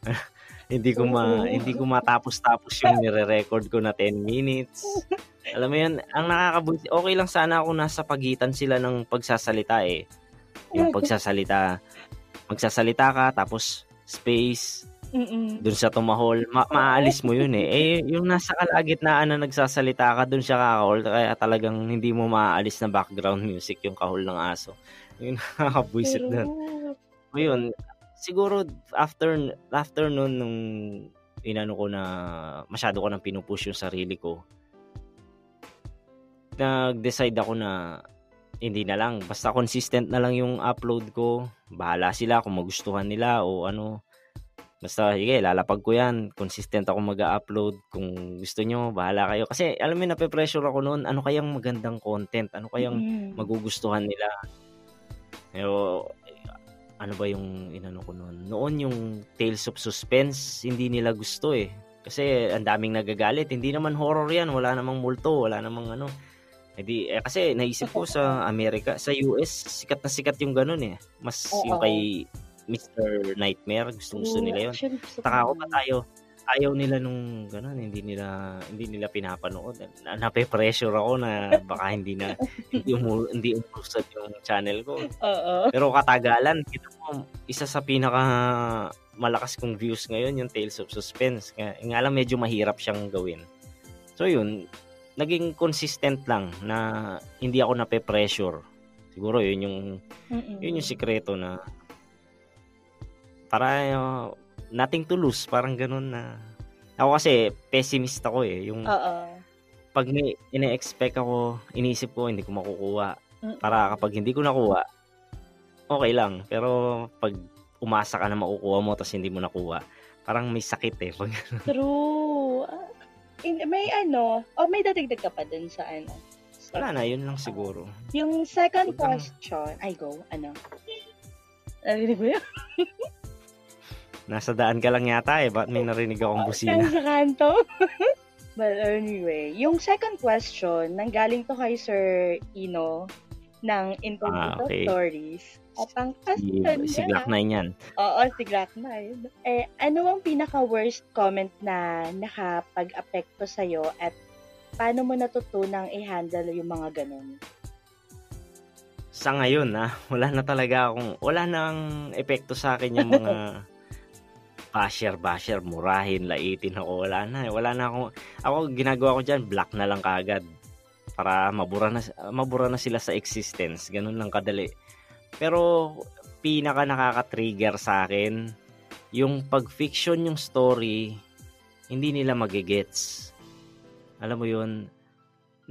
hindi ko ma hindi ko matapos-tapos yung nire-record ko na 10 minutes. Alam mo yun, ang nakakabuti, okay lang sana ako nasa pagitan sila ng pagsasalita eh. Yung pagsasalita, magsasalita ka, tapos space, Mm-mm. dun sa tumahol, ma- maaalis mo yun eh. Eh, yung nasa kalagitnaan na nagsasalita ka, dun siya kakahol, kaya talagang hindi mo maaalis na background music yung kahol ng aso. Yung nakakabwisit doon. O yun, siguro after after noon nung inano ko na masyado ko nang pinupush yung sarili ko nag-decide ako na hindi na lang. Basta consistent na lang yung upload ko. Bahala sila kung magustuhan nila o ano. Basta sige lalapag ko yan. Consistent ako mag-upload kung gusto nyo bahala kayo. Kasi alam mo nape-pressure ako noon ano kayang magandang content? Ano kayang Mm. magugustuhan nila? Pero ano ba yung inano ko noon? Noon yung Tales of Suspense, hindi nila gusto eh. Kasi ang daming nagagalit. Hindi naman horror yan. Wala namang multo. Wala namang ano. Edi, eh, kasi naisip ko sa Amerika, sa US, sikat na sikat yung ganun eh. Mas Oo. yung kay Mr. Nightmare, gusto gusto nila yun. Taka ko ba tayo? Ayaw nila nung ganun, hindi nila hindi nila pinapanood. Na, nape-pressure ako na baka hindi na hindi umu, hindi umusad yung channel ko. Oo. Pero katagalan, kita mo, isa sa pinaka malakas kong views ngayon yung Tales of Suspense. Nga, nga lang medyo mahirap siyang gawin. So yun, naging consistent lang na hindi ako nape-pressure. Siguro yun yung Mm-mm. yun yung sikreto na para uh, nothing to lose, parang ganun na ako kasi pessimist ako eh. Yung Oo. pag may ine-expect ako, iniisip ko hindi ko makukuha. Para kapag hindi ko nakuha, okay lang. Pero pag umasa ka na makukuha mo tapos hindi mo nakuha, parang may sakit eh. Pag, True. Ah, in- may ano, oh may dadagdag ka pa dun sa ano. Sa- wala na, yun lang siguro. Yung second kang- question, I go, ano? Narinig mo yun? Nasa daan ka lang yata eh. Ba't may narinig akong busina? Sa kanto. But anyway, yung second question, nanggaling to kay Sir Ino ng Incognito Ah, okay. Stories. At ang Si, question si niya, Glock 9 yan. oo, si Glock 9. Eh, ano ang pinaka-worst comment na nakapag-apekto sa'yo at paano mo natutunang i-handle yung mga ganun? Sa ngayon ah, wala na talaga akong, wala nang epekto sa akin yung mga basher, basher, murahin, laitin ako. Wala na eh. Wala na akong, ako ginagawa ko dyan, black na lang kaagad. Para mabura na, mabura na sila sa existence. Ganun lang kadali. Pero pinaka nakaka-trigger sa akin, yung pag-fiction yung story, hindi nila magigets. Alam mo yun,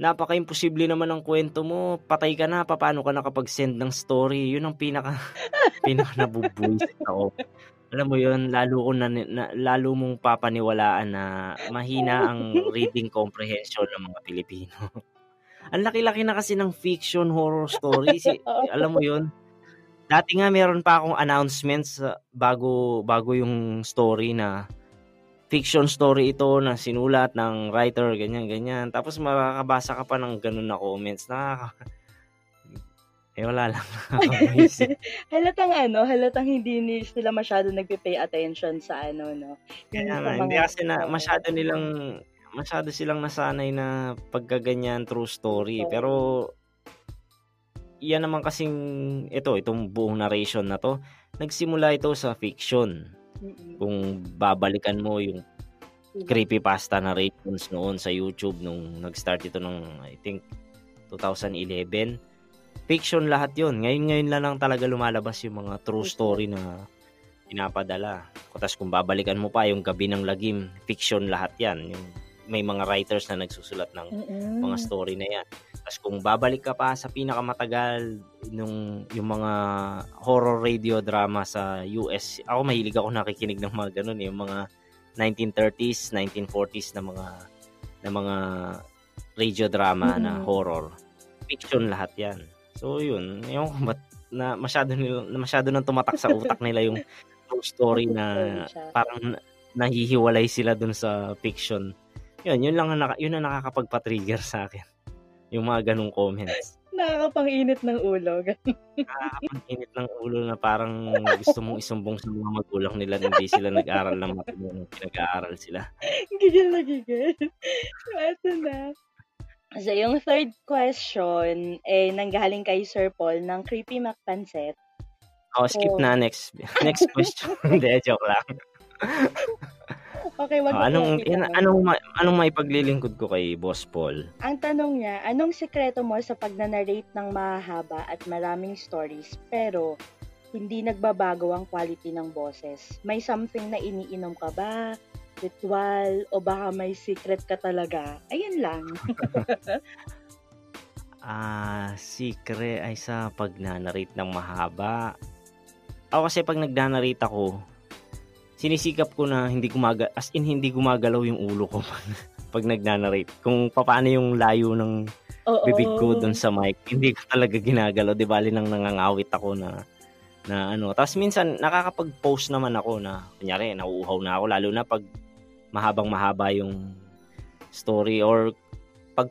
napaka-imposible naman ng kwento mo. Patay ka na, paano ka nakapag-send ng story? Yun ang pinaka, pinaka nabubuisit ako. Alam mo yun, lalo, ko na, na, lalo mong papaniwalaan na mahina ang reading comprehension ng mga Pilipino. ang laki-laki na kasi ng fiction horror story. Si, alam mo yun, dati nga meron pa akong announcements bago bago yung story na fiction story ito na sinulat ng writer, ganyan, ganyan. Tapos makakabasa ka pa ng ganun na comments. Nakaka... Eh, wala lang. Halatang ano, halatang hindi ni sila masyado nagpe-pay attention sa ano, no? Kaya nga, hindi kasi na, masyado nilang, masyado silang nasanay na pagkaganyan true story. Oo. Pero, yan naman kasing, ito, itong buong narration na to, nagsimula ito sa fiction. Mm-mm. Kung babalikan mo yung creepypasta narrations noon sa YouTube nung nag-start ito nung I think 2011. Fiction lahat 'yon. Ngayon-ngayon lang, lang talaga lumalabas yung mga true story na pinapadala. Tapos kung babalikan mo pa yung Gabi ng Lagim, fiction lahat 'yan. Yung may mga writers na nagsusulat ng Mm-mm. mga story na yan. Tapos kung babalik ka pa sa pinakamatagal nung yung mga horror radio drama sa US, ako mahilig ako nakikinig ng mga ganun, eh, yung mga 1930s, 1940s na mga na mga radio drama na Mm-mm. horror. Fiction lahat 'yan. So yun, yung ba't na masyado nila na masyado nang tumatak sa utak nila yung true story na parang na- nahihiwalay sila dun sa fiction. Yun, yun lang ang naka, yun ang nakakapagpa-trigger sa akin. Yung mga ganong comments. Nakakapanginit ng ulo. Nakakapanginit ng ulo na parang gusto mong isumbong sa mga magulang nila na hindi sila nag-aral ng matino nung pinag-aaral sila. gigil na gigil. Ito na. So, yung third question, eh, nanggaling kay Sir Paul ng Creepy McPanset. Oh, skip Oh. na next next question. Hindi, joke lang. Okay, wag Oh, anong yan, anong ma- anong maipaglilingkod ko kay Boss Paul? Ang tanong niya, anong sekreto mo sa pagnanarrate ng mahahaba at maraming stories pero hindi nagbabago ang quality ng boses? May something na iniinom ka ba? Ritual? O baka may secret ka talaga? Ayun lang. Ah, secret ay sa pagnanarrate ng mahaba. Ako kasi pag nagdanarrate ako, sinisikap ko na hindi gumaga as in hindi gumagalaw yung ulo ko pag, pag nagnanarrate. Kung paano yung layo ng Oo. bibig ko dun sa mic, hindi ko talaga ginagalaw. Di bali nang nangangawit ako na na ano. Tapos minsan nakakapag-post naman ako na kunyari nauuhaw na ako lalo na pag mahabang mahaba yung story or pag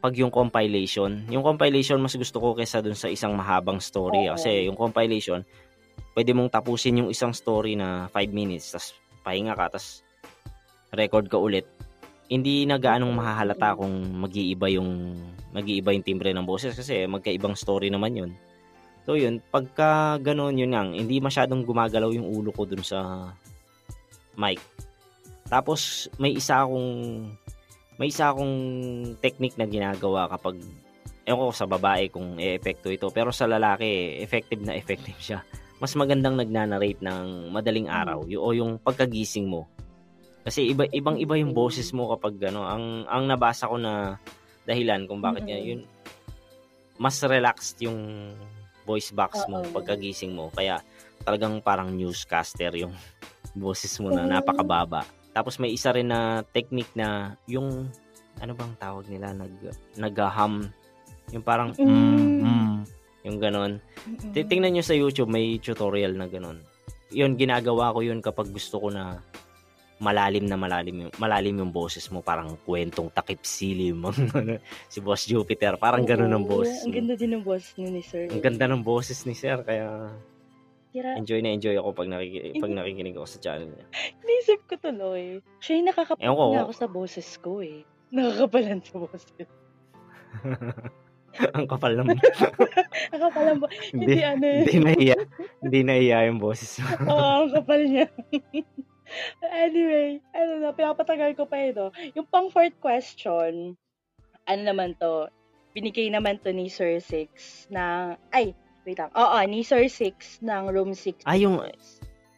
pag yung compilation. Yung compilation mas gusto ko kaysa dun sa isang mahabang story Oo. kasi yung compilation pwede mong tapusin yung isang story na 5 minutes tas pahinga ka tas record ka ulit. Hindi na gaanong mahahalata kung mag-iiba yung mag-iiba yung timbre ng boses kasi magkaibang story naman yun. So yun, pagka ganoon yun lang, hindi masyadong gumagalaw yung ulo ko dun sa mic. Tapos may isa akong may isa akong technique na ginagawa kapag ewan ko sa babae kung e-epekto ito pero sa lalaki effective na effective siya. Mas magandang nagnanarrate ng madaling araw y- o yung pagkagising mo. Kasi iba ibang iba yung boses mo kapag ano, ang ang nabasa ko na dahilan kung bakit Mm-mm. yun mas relaxed yung voice box mo Oo. pagkagising mo. Kaya talagang parang newscaster yung boses mo na Oo. napakababa. Tapos may isa rin na technique na yung ano bang tawag nila nag nag-hum yung parang mm, Mm. mm, yung ganon. Mm-mm. Titingnan nyo sa YouTube may tutorial na ganon. Yun ginagawa ko yun kapag gusto ko na malalim na malalim yung, malalim yung boses mo parang kwentong takip silim si Boss Jupiter parang ganon ang Oo, boses Ang ganda din ng boses ni, ni Sir. Ang ganda ng boses ni Sir kaya Tira, enjoy na enjoy ako pag nakiki- pag nakikinig ako sa channel niya. Naisip ko tuloy. Siya yung nakakapal Ewan ko. na ako sa boses ko eh. Nakakapalan sa boses. ang kapal ng Nakapalan ba? hindi Hindi ano eh. hindi nahiya hindi nahiya yung boses mo. Oo, ang kapal niya. anyway, ano na, pinapatagal ko pa ito. Yung pang fourth question, ano naman to, binigay naman to ni Sir Six na, ay, wait lang. Oo, ni Sir Six ng Room 6. Ah, yung-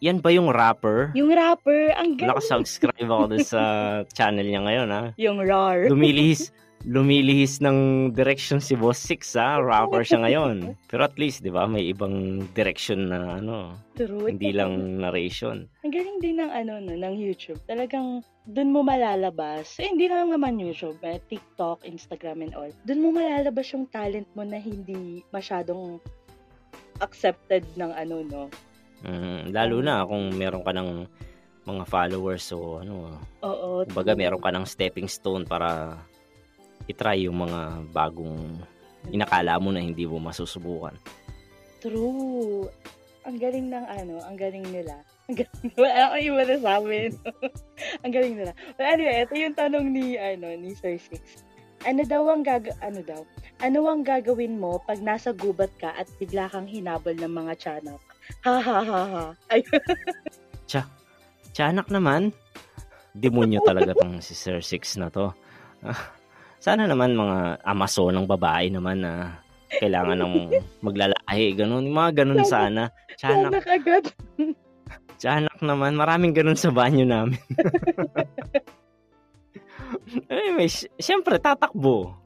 Yan ba yung rapper? Yung rapper, ang galing. Nakasubscribe ako dun sa channel niya ngayon ha. Yung RAR. Lumilihis lumilihis ng direction si Boss Six ha. Rapper siya ngayon. Pero at least, di ba, may ibang direction na ano, True. hindi lang narration. Ang galing din ng ano no, ng YouTube. Talagang doon mo malalabas. Eh, hindi lang naman YouTube, eh, TikTok, Instagram and all. Doon mo malalabas yung talent mo na hindi masyadong accepted ng ano no. Mm, lalo na kung meron ka ng mga followers o ano, Oo. kumbaga meron ka ng stepping stone para itry yung mga bagong inakala mo na hindi mo masusubukan. True. Ang galing ng ano, ang galing nila. Ang galing, wala akong iba na ang galing nila. But anyway, ito yung tanong ni, ano, ni Sir Six. Ano daw ang gag ano daw? Ano ang gagawin mo pag nasa gubat ka at bigla kang hinabol ng mga tiyanak? Ha ha ha ha. Ay, Tiyanak naman, demonyo talaga tong si Sir Six na to. Sana naman mga amaso ng babae naman na kailangan ng maglalahi, ganun. Mga ganun sana. Tiyanak, tiyanak agad. tiyanak naman. Maraming ganun sa banyo namin. Eh, may, siyempre, tatakbo.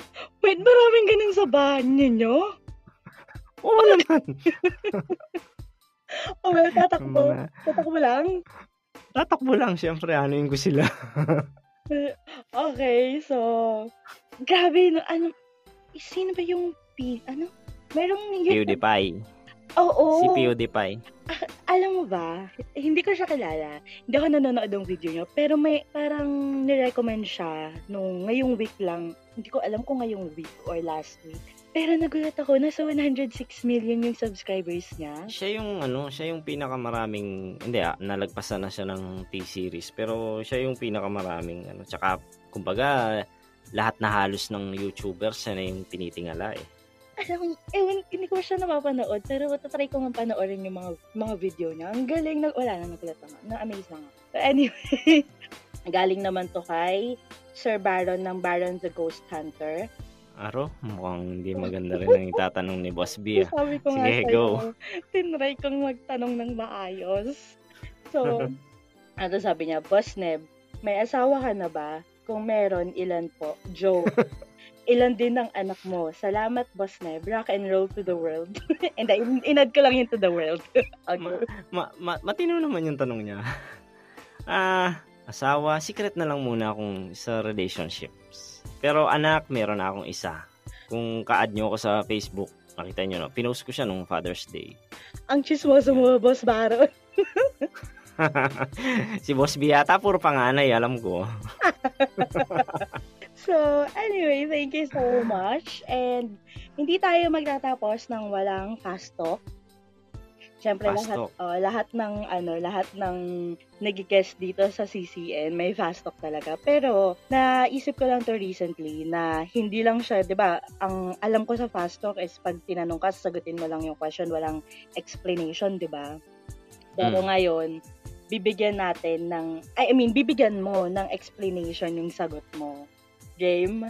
Wait, maraming ganun sa bahay ninyo? Oo naman. oh, well, tatakbo. Tatakbo lang? Tatakbo lang, siyempre. Ano yung ko sila. okay, so, grabe, no, ano, sino ba yung, ano, merong, yung, PewDiePie. Oo. Si PewDiePie. Ah, alam mo ba, hindi ko siya kilala. Hindi ako nanonood ng video niya. Pero may parang nirecommend siya nung ngayong week lang. Hindi ko alam kung ngayong week or last week. Pero nagulat ako, nasa 106 million yung subscribers niya. Siya yung ano, siya yung pinakamaraming, hindi ah, nalagpasan na siya ng T-series. Pero siya yung pinakamaraming, ano, tsaka, kumbaga, lahat na halos ng YouTubers, siya na yung tinitingala eh alam, ewan, hindi ko siya napapanood, pero matatry ko nga panoorin yung mga, mga video niya. Ang galing, nag, wala na, nagulat na Na-amaze lang ako. But anyway, galing naman to kay Sir Baron ng Baron the Ghost Hunter. Aro, mukhang hindi maganda rin ang itatanong ni Boss B. Ah. Sabi ko Sige, nga go. tinry kong magtanong ng maayos. So, ano sabi niya, Boss Neb, may asawa ka na ba? Kung meron, ilan po? Joe. Ilan din ang anak mo. Salamat, Boss Neb. Rock and roll to the world. And in- inad ko lang yun to the world. okay. ma, ma, ma, matino naman yung tanong niya. Ah, asawa, secret na lang muna akong sa relationships. Pero anak, meron na akong isa. Kung ka-add nyo ako sa Facebook, makita nyo, no? pinost ko siya nung Father's Day. Ang chismoso mo, Boss Baron. si Boss B yata, puro panganay, alam ko. So, anyway, thank you so much. And hindi tayo magtatapos ng walang fast talk. Siyempre fast lahat talk. oh, lahat ng ano, lahat ng nagiguest dito sa CCN may fast talk talaga. Pero naisip ko lang to recently na hindi lang siya, 'di ba? Ang alam ko sa fast talk is pag tinanong ka, sagutin mo lang yung question, walang explanation, 'di ba? Pero mm. ngayon, bibigyan natin ng I mean, bibigyan mo ng explanation yung sagot mo. Game?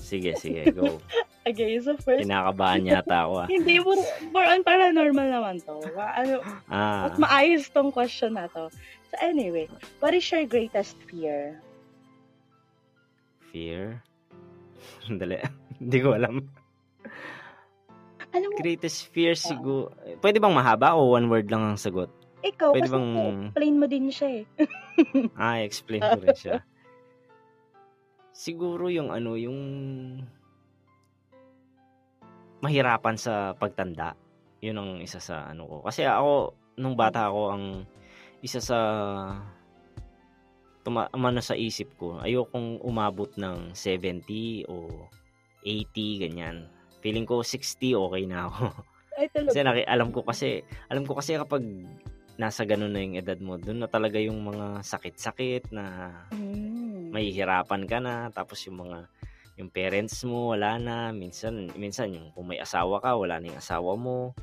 Sige, sige, go. okay, so first... Kinakabahan yata ako ah. Hindi, more, more on paranormal naman to. Ano, ah. Mas maayos tong question na to. So anyway, what is your greatest fear? Fear? Dali. Hindi ko alam. Alam mo, greatest fear siguro. Uh, pwede bang mahaba o one word lang ang sagot? Ikaw, Pwede kasi bang... explain mo din siya eh. ah, explain ko rin siya. Siguro yung ano, yung mahirapan sa pagtanda. Yun ang isa sa ano ko. Kasi ako, nung bata ako, ang isa sa tuma umano sa isip ko, ayokong umabot ng 70 o 80, ganyan. Feeling ko 60, okay na ako. Ay, talaga. Kasi naki, alam ko kasi, alam ko kasi kapag nasa ganun na yung edad mo, doon na talaga yung mga sakit-sakit na mm. Mahihirapan ka na, tapos yung mga yung parents mo wala na, minsan minsan yung kung may asawa ka, wala na yung asawa mo.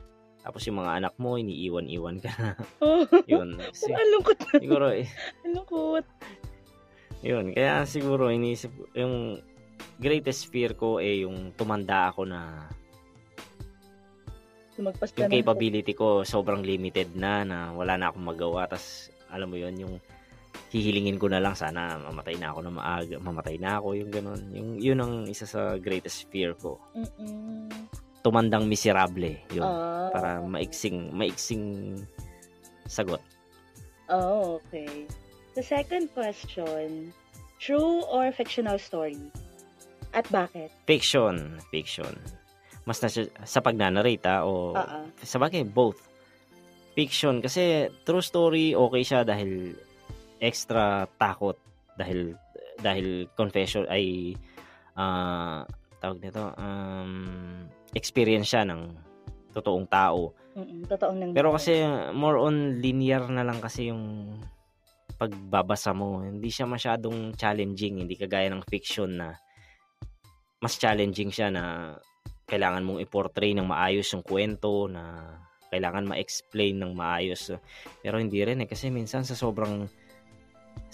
Tapos yung mga anak mo, iniiwan-iwan ka na. Oh. yun. Si, Alungkot na. Siguro, eh, Alungkot. Yun, kaya siguro iniisip, yung greatest fear ko eh yung tumanda ako na Lumagpas yung capability ko sobrang limited na na wala na akong magawa tas alam mo yon yung hihilingin ko na lang sana mamatay na ako na maaga mamatay na ako yung ganun. Yung yun ang isa sa greatest fear ko. Mm-mm. tumandang miserable yun. Uh, para maiksing maiksing sagot. Oh okay. The second question true or fictional story? At bakit? Fiction fiction. Mas na sa pagnanarrate ah, o uh-uh. sa bagay both. Fiction kasi true story okay siya dahil extra takot dahil dahil confession ay uh, tawag nito um, experience siya ng totoong tao. Mm-mm, totoong nang Pero kasi more on linear na lang kasi yung pagbabasa mo. Hindi siya masyadong challenging, hindi kagaya ng fiction na mas challenging siya na kailangan mong i-portray ng maayos yung kwento na kailangan ma-explain ng maayos. Pero hindi rin eh kasi minsan sa sobrang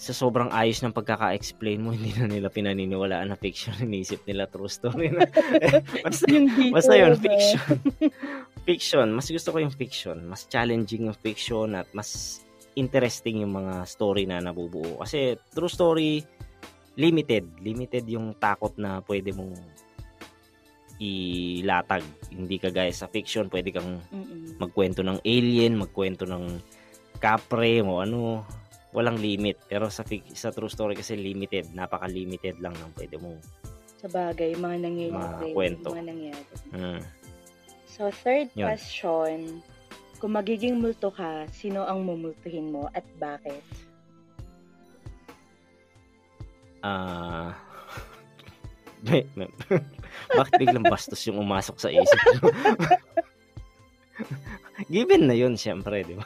sa sobrang ayos ng pagkaka-explain mo, hindi na nila pinaniniwalaan na fiction. Inisip nila true story na. basta, yung dito, basta yun, fiction. fiction. Mas gusto ko yung fiction. Mas challenging yung fiction at mas interesting yung mga story na nabubuo. Kasi true story, limited. Limited yung takot na pwede mong ilatag. Hindi kagaya sa fiction, pwede kang Mm-mm. magkwento ng alien, magkwento ng kapre o ano, walang limit. Pero sa sa true story kasi limited, napaka-limited lang ng pwede mong Sa bagay, mga nangyayari. Mga kwento. Mga nangyayari. mm, So, third Yun. question. Kung magiging multo ka, sino ang mumultuhin mo at bakit? ah may, bakit biglang bastos yung umasok sa isip? Given na yun, syempre, di ba?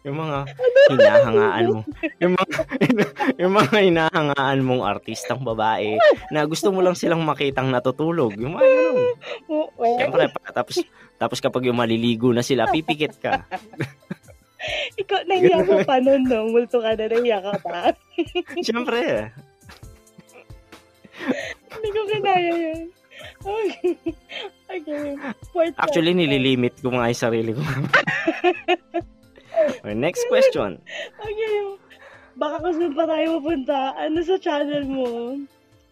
Yung mga hinahangaan mo. Yung mga, yung mga hinahangaan mong artistang babae na gusto mo lang silang makitang natutulog. Yung mga ganun. Siyempre, tapos, tapos kapag yung maliligo na sila, pipikit ka. ikaw, nahiya ka pa nun, no? Multo ka na, nahiya ka pa. Siyempre, Hindi ko kinaya yun. Okay. okay. Fourth actually, nililimit ko yung sarili ko. Okay, Next question. Okay. Baka kasunod pa tayo mapunta. Ano sa channel mo?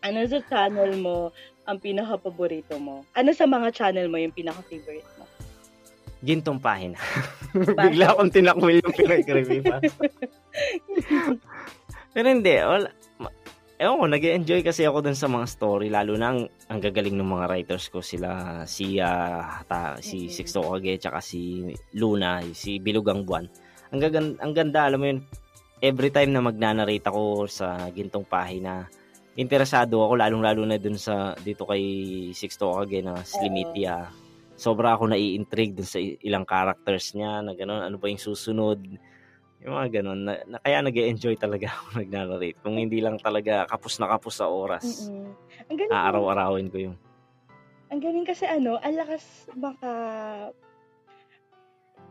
Ano sa channel mo ang pinaka-paborito mo? Ano sa mga channel mo yung pinaka-favorite mo? Gintong pahina. Bigla akong tinakwil yung pinag-creepypasta. Pero hindi, wala. Ewan ko, nag enjoy kasi ako dun sa mga story, lalo na ang, ang gagaling ng mga writers ko, sila, si, ah, ta, si Mhm. Sixto Kage, tsaka si Luna, si Bilugang Buwan. Ang, gagan, ang ganda, alam mo yun, every time na magnanarrate ako sa gintong pahina, interesado ako, lalong-lalo na dun sa, dito kay Sixto Kage na Slimitia. Sobra ako nai-intrigue dun sa ilang characters niya, na gano'n, ano ba yung susunod, yung mga ganun, na, na kaya nag enjoy talaga ako nag-narrate. Kung hindi lang talaga kapos na kapos sa oras, Mm-mm. Ang galing. aaraw-arawin ko yung Ang galing kasi ano, ang lakas maka...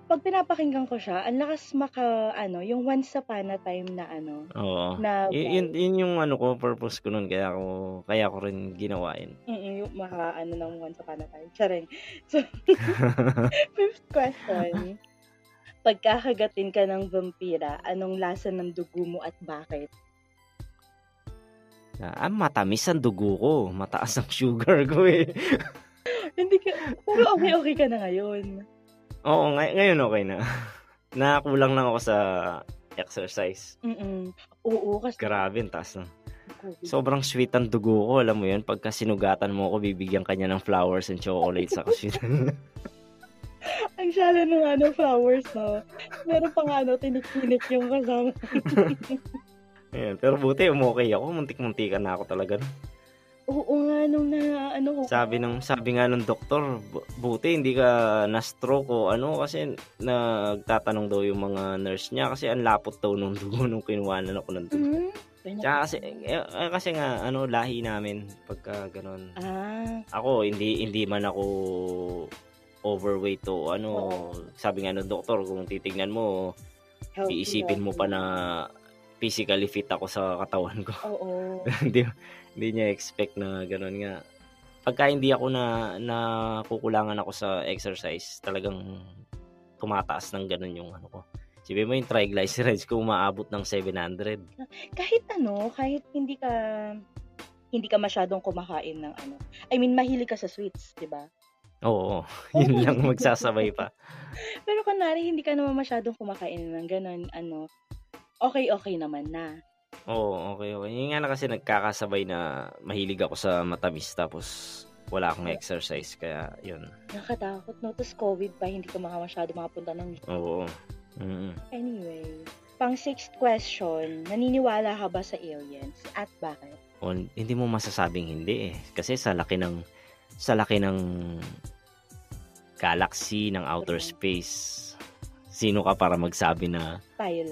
Pag pinapakinggan ko siya, ang lakas maka, ano, yung once upon a time na ano, Oo. na Y- yun, yun yung ano ko, purpose ko nun. Kaya ko, kaya ko rin ginawa yun. Mm, yung maka, ano, ng once upon a time. Charing. So, fifth question. Pagkakagatin ka ng vampira, anong lasa ng dugo mo at bakit? ah, matamis ang dugo ko. Mataas ang sugar ko eh. Hindi ka, pero okay-okay ka na ngayon. Oo, ngay- ngayon okay na. Nakakulang lang ako sa exercise. Mm-mm. Oo, kasi Grabe, ang taas na. Sobrang sweet ang dugo ko, alam mo yun. Pagka sinugatan mo ako, bibigyan kanya ng flowers and chocolates sa sweet. Ang shala ng ano, flowers, no? Meron pa nga, ano, tinik-tinik yung kasama. Ayan, pero buti, umokay ako. Muntik-muntikan na ako talaga. Oo nga, nung na, ano ko. Sabi ng sabi nga ng doktor, bu- buti hindi ka na stroke o ano kasi nagtatanong daw yung mga nurse niya kasi ang lapot daw nung dugo nung kinuhanan ako ng dugo. Hmm? Tsaka kasi eh, eh, kasi nga ano lahi namin pagka ganun. Ah, Ako hindi hindi man ako overweight o ano, Oo. sabi nga ng doktor kung titignan mo, healthy, iisipin mo pa healthy. na physically fit ako sa katawan ko. Oo. hindi hindi niya expect na gano'n nga. Pagka hindi ako na nakukulangan ako sa exercise, talagang tumataas ng gano'n yung ano ko. Sabi mo yung triglycerides ko umaabot ng 700. Kahit ano, kahit hindi ka hindi ka masyadong kumakain ng ano. I mean, mahilig ka sa sweets, di ba? Oo, yun lang magsasabay pa. Pero kunwari, hindi ka naman masyadong kumakain ng ganun, ano, okay-okay naman na. Oo, okay, okay. Yung nga na kasi nagkakasabay na mahilig ako sa matamis tapos wala akong exercise kaya yun. Nakatakot, no? Tapos COVID pa, hindi ka maka masyado makapunta ng Oo. Mm. Anyway, pang sixth question, naniniwala ka ba sa aliens at bakit? O, hindi mo masasabing hindi eh. Kasi sa laki ng sa laki ng galaxy, ng outer space, sino ka para magsabi na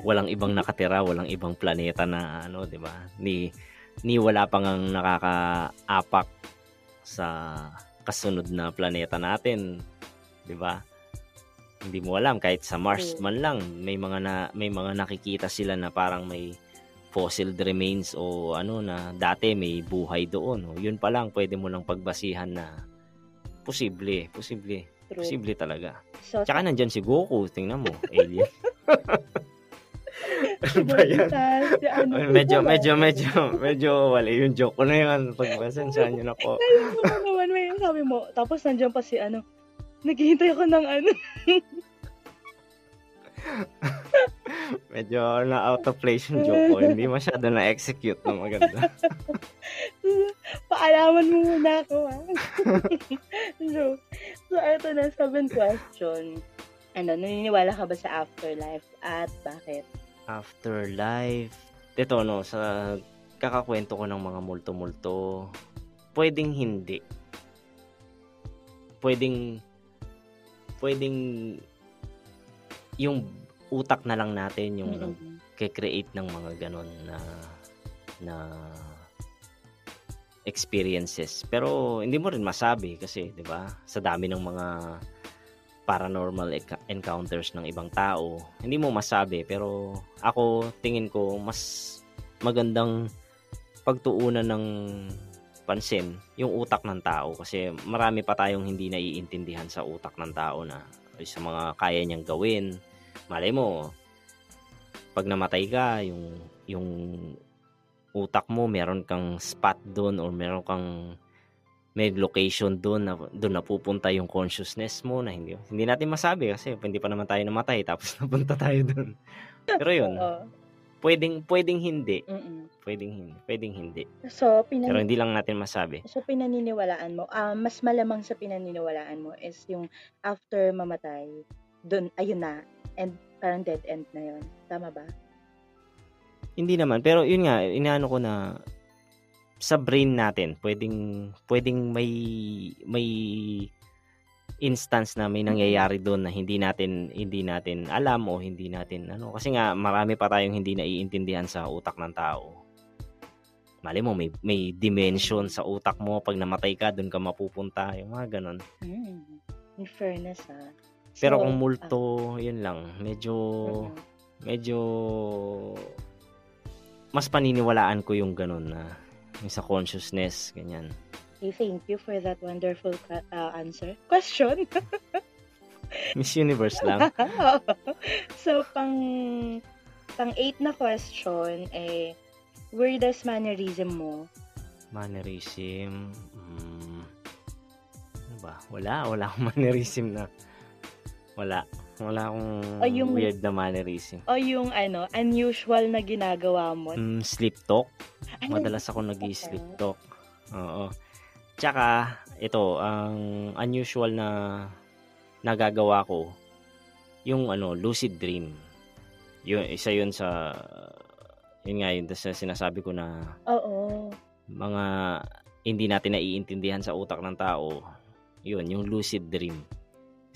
walang ibang nakatira, walang ibang planeta na ano, 'di ba? Ni ni wala pang ang nakakaapak sa kasunod na planeta natin, 'di ba? Hindi mo alam kahit sa Mars True. man lang may mga na may mga nakikita sila na parang may fossil remains o ano na dati may buhay doon. O, yun pa lang pwede mo lang pagbasihan na posible, posible, True. posible talaga. So, Tsaka nandyan si Goku, tingnan mo, alien. Ano ba yan? Ano, medyo, medyo, medyo, medyo wala yung joke ko na yun. Pagpasensyahan niyo na po. Alam mo naman, may sabi mo. Tapos nandiyan pa si ano, naghihintay ako ng ano. medyo na out of place yung joke ko. Hindi masyado na-execute na maganda. Paalaman mo muna ako, ha? joke. So, ito na, seventh question. Ano, naniniwala ka ba sa afterlife at bakit? Afterlife. Ito, no, sa kakakwento ko ng mga multo-multo, pwedeng hindi. Pwedeng, pwedeng, yung utak na lang natin yung Mm-mm. nag-create ng mga ganon na na experiences. Pero hindi mo rin masabi kasi, 'di ba? Sa dami ng mga paranormal encounters ng ibang tao, hindi mo masabi pero ako tingin ko mas magandang pagtuunan ng pansin yung utak ng tao kasi marami pa tayong hindi naiintindihan sa utak ng tao na sa mga kaya niyang gawin. Malay mo, pag namatay ka, yung yung utak mo, meron kang spot doon or meron kang may location doon na doon napupunta yung consciousness mo na hindi hindi natin masabi kasi hindi pa naman tayo namatay tapos napunta tayo doon. Pero yun. Pwedeng pwedeng hindi, Mm-mm. pwedeng hindi, pwedeng hindi. So, Pero pinan- hindi lang natin masabi. so, pinaniniwalaan mo, ah, mas malamang sa pinaniniwalaan mo is yung after mamatay, dun, ayun na, and parang dead end na yun. Tama ba? Hindi naman, pero yun nga, inaano ko na sa brain natin, pwedeng pwedeng may may instance na may nangyayari doon na hindi natin hindi natin alam o hindi natin ano kasi nga marami pa tayong hindi naiintindihan sa utak ng tao. Mali mo may may dimension sa utak mo pag namatay ka doon ka mapupunta, yung mga ganun. Mm. In fairness, ah. Pero So, kung multo, yun lang, medyo mm-mm. medyo mas paniniwalaan ko yung ganun na yung sa consciousness, ganyan. Okay, thank you for that wonderful uh, answer. Question. Miss Universe lang. so, pang pang eight na question, eh, weirdest mannerism mo? Mannerism. Mm, ano ba? Wala. Wala akong mannerism na. Wala. Wala akong O yung- weird na mannerism. O yung, ano, unusual na ginagawa mo? Mm, sleep talk. Ano? Madalas ako nag-sleep talk. Oo. Tsaka, ito, ang unusual na nagagawa ko, yung ano, lucid dream. Yun, isa yun sa, yun nga, yun sa sinasabi ko na Oo. mga hindi natin naiintindihan sa utak ng tao, yun, yung lucid dream.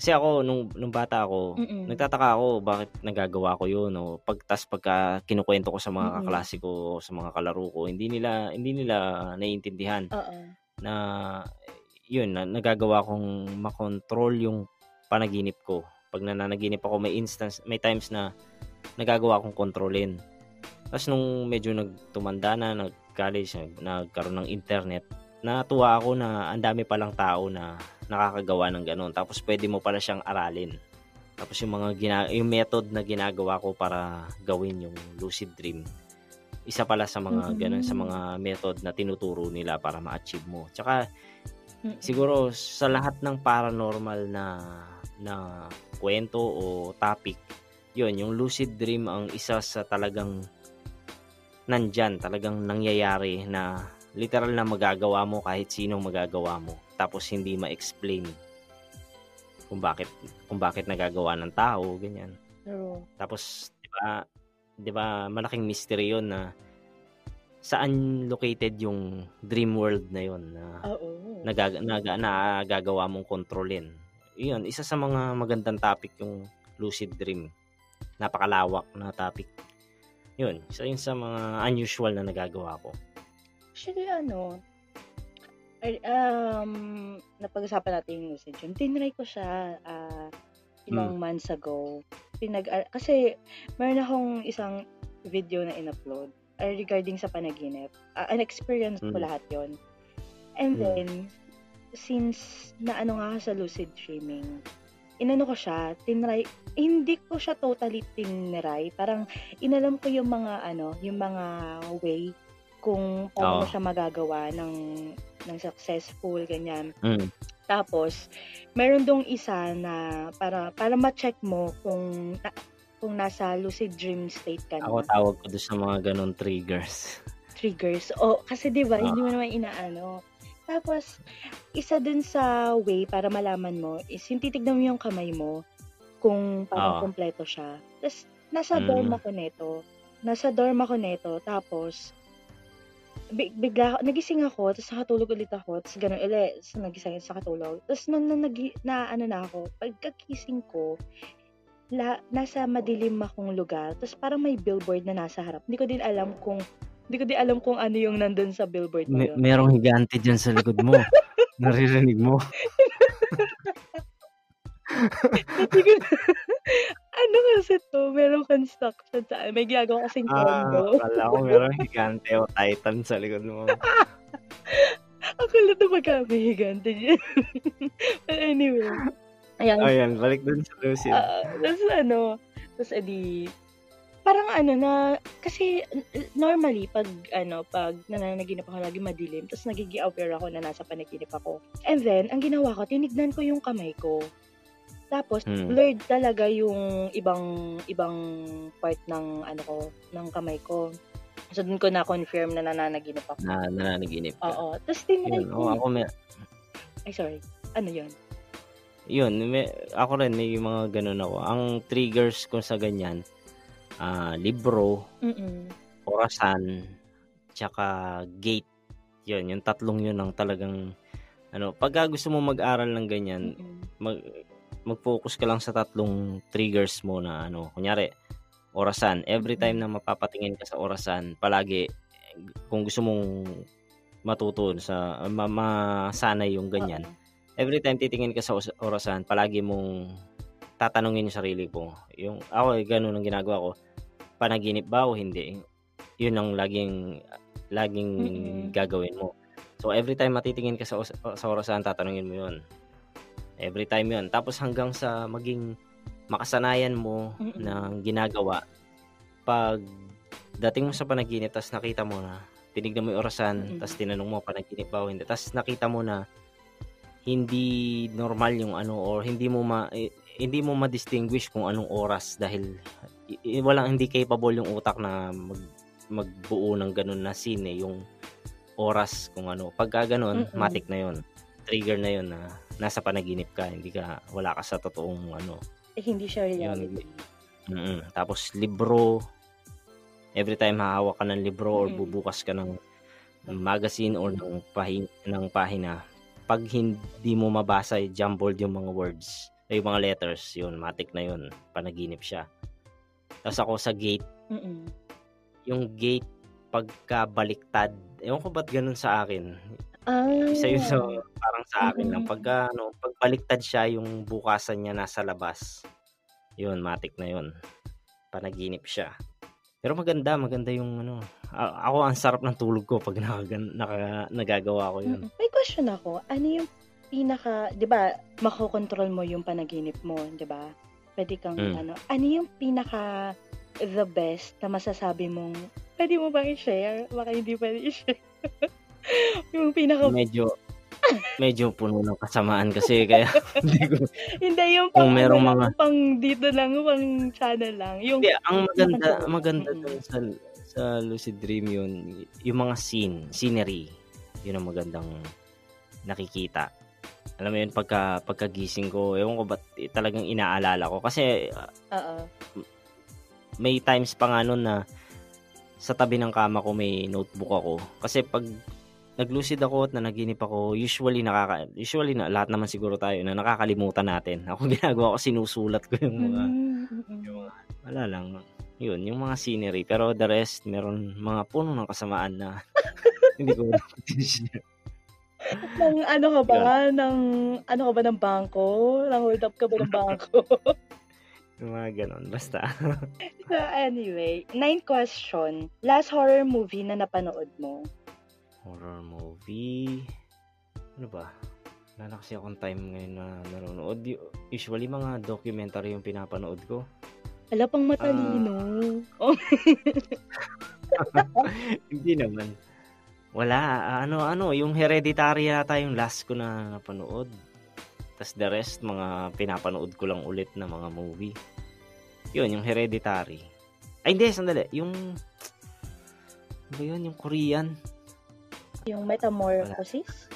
Kasi ako, nung, nung bata ako, Mm-mm. nagtataka ako bakit nagagawa ko yun. No? Pag, tas pagka kinukwento ko sa mga Mm-mm. kaklase ko, sa mga kalaro ko, hindi nila, hindi nila naiintindihan Oo. Na yun, na, nagagawa kong makontrol yung panaginip ko. Pag nananaginip ako, may instance, may times na nagagawa kong kontrolin. Tapos nung medyo nagtumanda na, nag-college, nag- nagkaroon ng internet, natuwa ako na ang dami palang tao na nakakagawa ng ganun. Tapos pwede mo pala siyang aralin. Tapos yung mga gina- yung method na ginagawa ko para gawin yung lucid dream, isa pala sa mga Mhm. ganun sa mga method na tinuturo nila para ma-achieve mo. Tsaka siguro sa lahat ng paranormal na na kwento o topic, yun, yung lucid dream ang isa sa talagang nandyan, talagang nangyayari na literal na magagawa mo kahit sinong magagawa mo. Tapos hindi ma-explain kung bakit kung bakit nagagawa ng tao, ganyan. True. Tapos, 'di ba, 'di ba, malaking mystery 'yon na saan located yung dream world na 'yon na Oo. nagaga, naga, nagagawa mong kontrolin. 'Yun, isa sa mga magandang topic yung lucid dream. Napakalawak na topic. 'Yun, isa yun sa mga unusual na nagagawa ko. Actually, ano, um, napag-usapan natin yung lucid dream. Tinry ko siya ah, ilang months ago. Pinag, ah, kasi, meron akong isang video na in-upload ah, regarding sa panaginip. Ah, an experience ko Mm. lahat yon And Mm. then, since na ano nga sa lucid dreaming, inano ko siya, tinry, hindi ko siya totally tinry. Parang inalam ko yung mga ano, yung mga way kung paano Oo. siya magagawa ng ng successful ganyan. Mm. Tapos meron dong isa na para para ma-check mo kung na, kung nasa lucid dream state ka Ako na. tawag ko doon sa mga ganun triggers. Triggers. O kasi 'di ba, Oo. hindi mo naman inaano. Tapos isa dun sa way para malaman mo is yung titignan mo yung kamay mo kung parang Oo. kompleto siya. Tapos nasa Mm. dorm ako neto. Nasa dorm ako neto. Tapos bigla nagising ako, tapos nakatulog ulit ako, tapos gano'n ulit, tapos nagising sa katulog. Tapos nung, nung nagi, na ano na ako, pagkakising ko, la, nasa madilim akong lugar, tapos parang may billboard na nasa harap. Hindi ko din alam kung hindi ko din alam kung ano yung nandun sa billboard na May, yun. merong higante dyan sa likod mo. Naririnig mo. Ano kasi to, merong construction sa may ginagawa kasing Ah, condo. akala ko merong higante o titan sa likod mo. Ako lang na magkabihigante dyan. But anyway. Ayan, Ayan, balik dun sa Lucid. Ah, tapos ano, tapos edi, parang ano na, kasi normally, pag ano, pag nananaginip ako lagi madilim, tapos nagigi aware ako na nasa panaginip ako. And then, ang ginawa ko, tinignan ko yung kamay ko. Tapos, Hmm. blurred talaga yung ibang ibang part ng ano ko, ng kamay ko. So, dun ko na-confirm na nananaginip ako. na nananaginip ka. Oo. Tapos, tinry ko. oh, ako may, Ay, sorry. Ano yun? yun, may, ako rin may mga ganun ako. Ang triggers ko sa ganyan, ah libro, Mm-mm. orasan, tsaka gate. Yun, yung tatlong yun ang talagang ano, pag gusto mo mag-aral ng ganyan, Mm-mm. mag mag-focus ka lang sa tatlong triggers mo na ano, kunyari orasan. Every time na mapapatingin ka sa orasan, palagi kung gusto mong matuto sa ma- masanay yung ganyan. Every time titingin ka sa orasan, palagi mong tatanungin yung sarili mo. Yung ako eh, ganun ang ginagawa ko. Panaginip ba o hindi? Yun ang laging laging Mm-mm. gagawin mo. So every time matitingin ka sa sa orasan, tatanungin mo 'yun. Every time 'yun. Tapos hanggang sa maging makasanayan mo Mm-mm. ng ginagawa pag dating mo sa panaginip tapos nakita mo na tinignan mo yung orasan Mm-mm. tapos tinanong mo panaginip ba o hindi tapos nakita mo na hindi normal yung ano or hindi mo ma eh, hindi mo ma-distinguish kung anong oras dahil i- walang hindi capable yung utak na mag magbuo ng ganun na scene eh, yung oras kung ano pagka ganun Mm-mm. matik na yun trigger na yun na nasa panaginip ka hindi ka wala ka sa totoong ano Eh, hindi siya Yun. reality. Mm, Tapos libro, every time hahawak ka ng libro or Mm. bubukas ka ng magazine or ng, pahi- ng pahina, pag hindi mo mabasa, eh, jumbled yung mga words, ay yung mga letters, yun, matik na yun, panaginip siya. Tapos ako sa gate, Mm-mm. yung gate, pagka baliktad, ewan ko ba't ganun sa akin. Ah. Isa yun sa, parang sa akin lang, Mm. pagka, ano, pag baliktad siya, yung bukasan niya nasa labas, yun, matik na yun. Panaginip siya. Pero maganda, maganda yung ano. a- ako ang sarap ng tulog ko pag naka, naka, nagagawa ko yun. May question ako. Ano yung pinaka, 'di ba, makokontrol mo yung panaginip mo, 'di ba? Pwede kang Mm. ano, ano yung pinaka the best na masasabi mong pwede mo bang i-share? Baka hindi pwede i-share. yung pinaka Medyo, medyo puno ng kasamaan kasi kaya hindi ko. hindi yung Kung pang, merong ano mga- pang dito lang, pang channel lang. Yung Hindi, ang maganda, maganda dun sa, sa Lucid Dream yun, yung mga scene, scenery, yun ang magandang nakikita. Alam mo yun, pagka, pagkagising ko, ewan ko ba't eh, talagang inaalala ko. Kasi Oo. may times pa nga nun na sa tabi ng kama ko may notebook ako. Kasi pag naglucid ako at nanaginip ako, usually nakaka usually na lahat naman siguro tayo na nakakalimutan natin. Ako ginagawa ko sinusulat ko yung mga Mm-mm. yung mga wala lang. Yun, yung mga scenery. Pero the rest, meron mga puno ng kasamaan na hindi ko. Nang ano ka ba? Nang ano ka ba ng bangko? Nang hold up ka ba ng bangko? yung mga ganon. Basta. so anyway, ninth question. Last horror movie na napanood mo? Horror movie. Ano ba? wala na kasi akong time ngayon na nanonood. Usually, mga documentary yung pinapanood ko. Ala pang matalino. Uh, oh. Hindi naman. Wala. Ano, ano, yung hereditary yata yung last ko na napanood. Tapos the rest, mga pinapanood ko lang ulit na mga movie. Yun, yung hereditary. Ay, hindi, sandali. Yung, ano ba yun? Yung Korean. Yung Metamorphosis?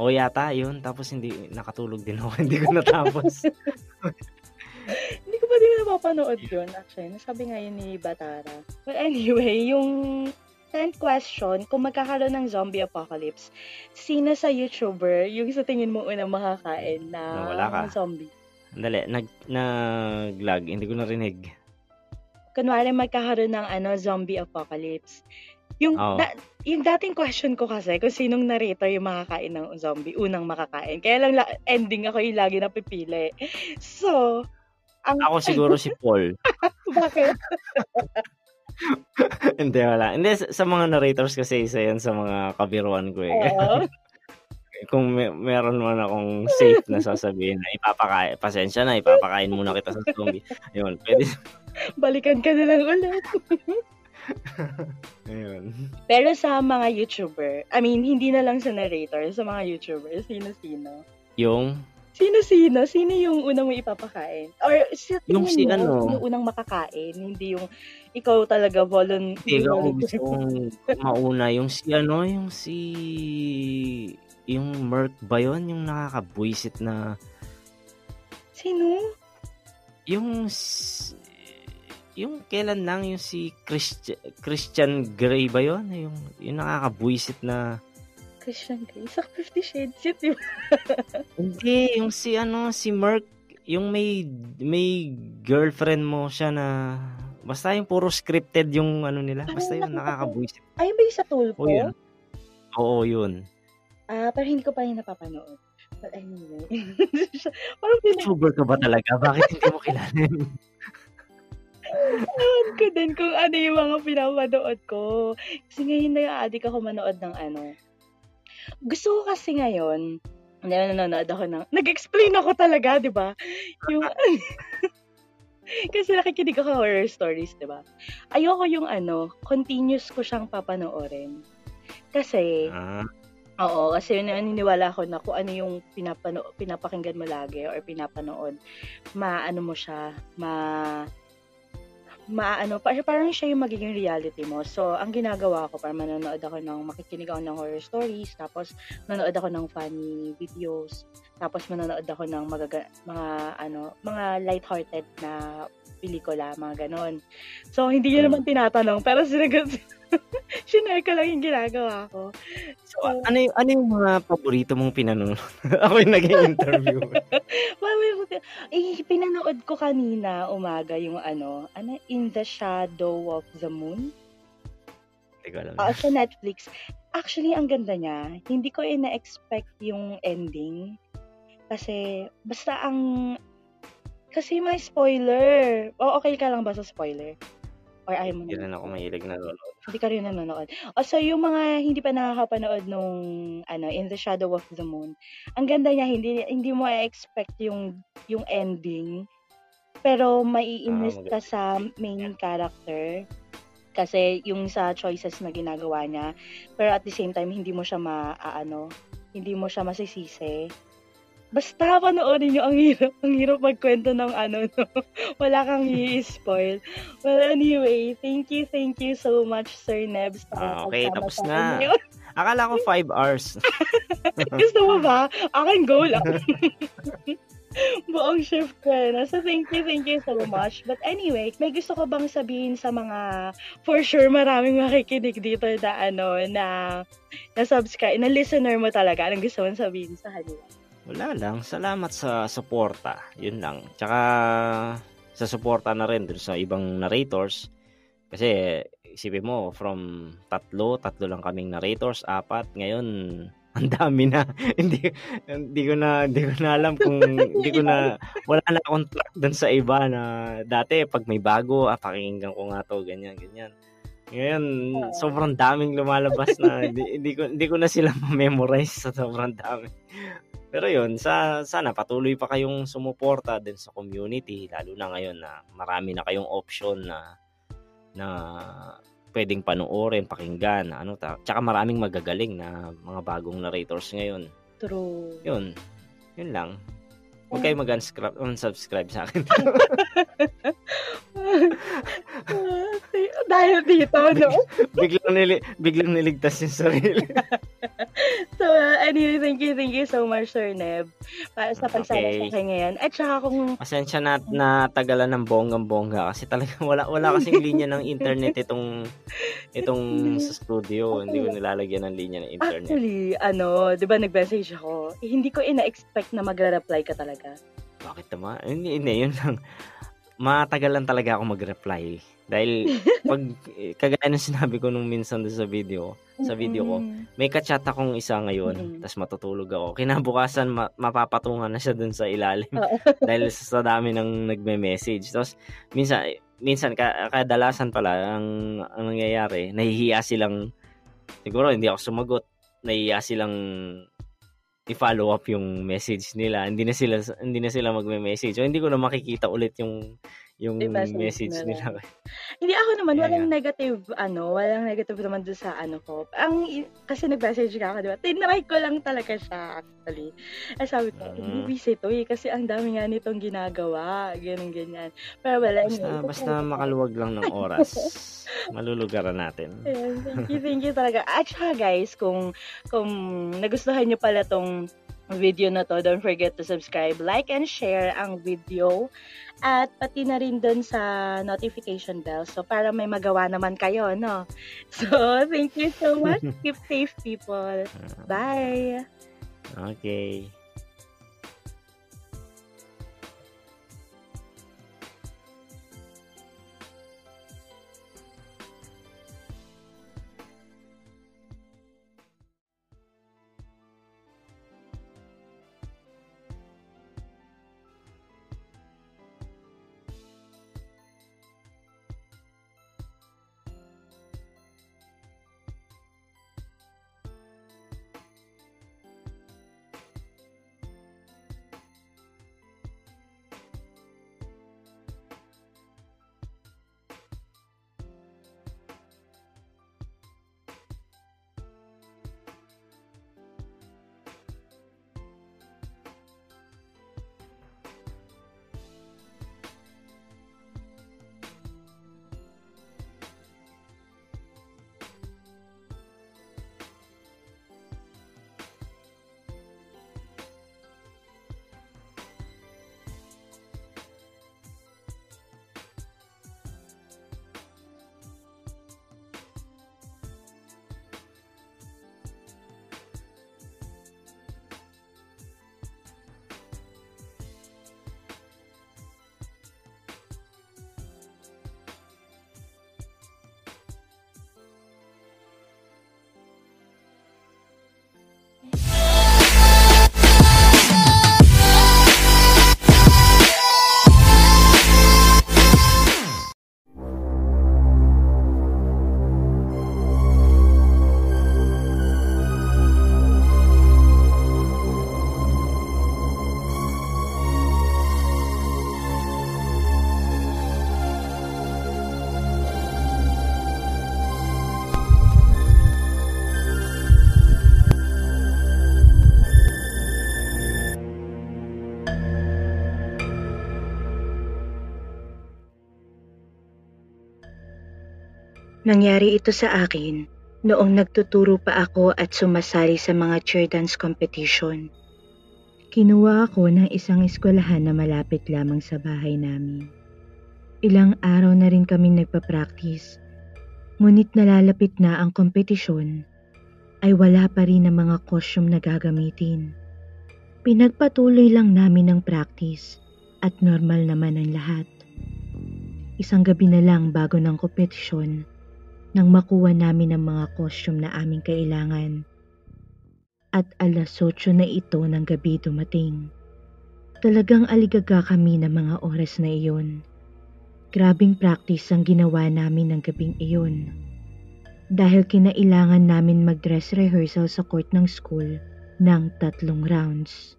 O yata, yun. Tapos hindi, nakatulog din ako. hindi ko natapos. hindi ko pa din napapanood yun, actually. Nasabi nga yun ni Batara. But anyway, yung 10th question, kung magkakaroon ng zombie apocalypse, sino sa YouTuber yung sa tingin mo unang makakain na Nawala ka. zombie? Dali, nag, nag-lag. Hindi ko narinig. Kunwari magkakaroon ng ano, zombie apocalypse. Yung, Oo. da- yung dating question ko kasi kung sinong narrator yung makakain ng zombie, unang makakain. Kaya lang la- ending ako yung lagi napipili. So, ang, Ako siguro si Paul. bakit? Hindi, wala. Hindi, sa, sa mga narrators kasi isa yan sa mga kabiruan ko eh. Oo. Kung may, meron man akong safe na sasabihin na ipapakain, pasensya na, ipapakain muna kita sa zombie. Ayun, pwede. Balikan ka na lang ulit. Ayun. Pero sa mga YouTuber, I mean, hindi na lang sa narrator, sa mga YouTuber, sino-sino? Yung, Sino-sino? Sino yung unang mo ipapakain? Or sa Yung tingin si mo, ano? yung unang makakain, hindi yung ikaw talaga volun- hindi ako volunteer. gusto kong mauna, yung si ano, yung si, yung Merc ba yun? Yung nakakabwisit na, Sino? yung, s- yung kailan lang, yung si Christian, Christian Grey ba yun? Yung, yung nakakabwisit na, Christian Grey. Sa Fifty Shades yun, di ba? Hindi, yung si ano, si Merc, yung may may girlfriend mo siya na basta yung puro scripted yung ano nila. Basta yun, nakakabuisit. Ayun ba yung sa Tulpo? Oo, yun. Oo, yun. Ah, pero hindi ko pa rin napapanood. But anyway. Parang pinag YouTuber ka ba talaga? Bakit hindi mo kilala yun? ko din kung ano yung mga pinapanood ko. Kasi ngayon na adik ako manood ng ano. Gusto ko kasi ngayon, nanonood ako ng, nag-explain ako talaga, di ba? Yung, kasi nakikinig ako horror stories, di ba? Ayoko yung ano, continuous ko siyang papanoorin. Kasi, Ah, Oo, kasi naniniwala ako na kung ano yung pinapano, pinapakinggan mo lagi or pinapanood, maano mo siya, ma maano, parang, parang siya yung magiging reality mo. So, ang ginagawa ko, para manonood ako ng, makikinig ako ng horror stories, tapos manonood ako ng funny videos, tapos manonood ako ng magaga, mga, ano, mga light-hearted na pelikula, mga ganon. So, hindi yun Mm. naman tinatanong, pero sinagot, sinare ko lang yung ginagawa ko. so, ano yung, ano yung mga paborito mong pinanonood? Ako yung naging interview. Mami, eh, pinanood ko kanina umaga yung ano, ano, In the Shadow of the Moon. Hindi ko alam. Ah, sa Netflix. Actually, ang ganda niya. Hindi ko ina-expect yung ending. Kasi, basta ang... Kasi may spoiler. O, okay ka lang ba sa spoiler? Or ayaw mo Hindi na? ako mahilig na lolo. Hindi ka rin nanonood. O, so yung mga hindi pa nakakapanood nung ano, In the Shadow of the Moon, ang ganda niya, hindi hindi mo expect yung yung ending. Pero maiinis Ah, ka sa main character kasi yung sa choices na ginagawa niya. Pero at the same time, hindi mo siya maaano, hindi mo siya masisisi. Basta panoorin nyo, ang hirap, ang hirap magkwento ng ano, no? Wala kang i-spoil. Well, anyway, thank you, thank you so much, Sir Nebs. Ah, okay, tapos na. ngayon. Akala ko 5 hours. Gusto mo ba? Akin go lang. Buong shift ko na. So, thank you, thank you so much. But anyway, may gusto ko bang sabihin sa mga, for sure, maraming makikinig dito na, ano, na, na subscribe, na listener mo talaga. Anong gusto mong sabihin sa kanila? Wala lang. Salamat sa suporta. Yun lang. Tsaka sa suporta na rin dun sa ibang narrators. Kasi isipin mo, from tatlo, tatlo lang kaming narrators, apat. Ngayon, ang dami na. hindi hindi ko na hindi ko na alam kung hindi ko na wala na akong track dun sa iba na dati pag may bago, ah, pakinggan ko nga to, ganyan, ganyan. Ngayon, sobrang daming lumalabas na hindi, hindi ko hindi ko na sila ma-memorize sa sobrang dami. Pero yun, sa, sana patuloy pa kayong sumuporta din sa community, lalo na ngayon na marami na kayong option na na pwedeng panoorin, pakinggan, ano ta. Tsaka maraming magagaling na mga bagong narrators ngayon. True. Yun. Yun lang. Huwag kayo mag-unsubscribe unsubscribe sa akin. Dahil dito, no? biglang, nili, biglang niligtas yung sarili. so, uh, anyway, thank you, thank you so much, Sir Neb, para sa pagsama Okay. sa akin ngayon. At saka kung Pasensya na na tagalan ng bonggang-bongga kasi talaga wala wala kasing linya ng internet itong itong sa studio. Hindi ko nilalagyan ng linya ng internet. Actually, ano, 'di ba nag-message ako, eh, hindi ko ina-expect na magre-reply ka talaga. Bakit naman? Hindi, hindi, yun lang. Matagalan talaga ako mag-reply. Dahil pag eh, kagaya ng sinabi ko nung minsan sa video, sa video ko, may kachat akong isa ngayon, Mm-mm. tas matutulog ako. Kinabukasan, ma- mapapatungan na siya dun sa ilalim. Dahil sa, dami ng nagme-message. Tapos, minsan, minsan, ka, kadalasan pala, ang, ang nangyayari, nahihiya silang, siguro hindi ako sumagot, nahihiya silang i-follow up yung message nila. Hindi na sila hindi na sila magme-message. So hindi ko na makikita ulit yung yung I-message message nila. nila. Hindi ako naman, Kaya walang nga. negative, ano, walang negative naman doon sa ano ko. Ang, kasi nag-message ka ako, di ba? Tinry ko lang talaga siya, actually. Ay, sabi ko, Mhm. hindi busy to eh, kasi ang dami nga nitong ginagawa, ganyan, ganyan. Pero wala, Basta, anyway, basta makaluwag lang ng oras. Malulugaran natin. Ayan, thank you, thank you talaga. At saka guys, kung, kung nagustuhan nyo pala tong video na to, don't forget to subscribe, like, and share ang video. At pati na rin dun sa notification bell. So, para may magawa naman kayo, no? So, thank you so much. Keep safe, people. Bye! Okay. Nangyari ito sa akin noong nagtuturo pa ako at sumasali sa mga chair dance competition. Kinuha ako ng isang eskwelahan na malapit lamang sa bahay namin. Ilang araw na rin kami nagpa-practice, ngunit nalalapit na ang kompetisyon ay wala pa rin ang mga costume na gagamitin. Pinagpatuloy lang namin ang practice at normal naman ang lahat. Isang gabi na lang bago ng kompetisyon, nang makuha namin ang mga costume na aming kailangan. At alas 8 na ito ng gabi dumating. Talagang aligaga kami ng mga oras na iyon. Grabing practice ang ginawa namin ng gabing iyon. Dahil kinailangan namin mag-dress rehearsal sa court ng school ng tatlong rounds.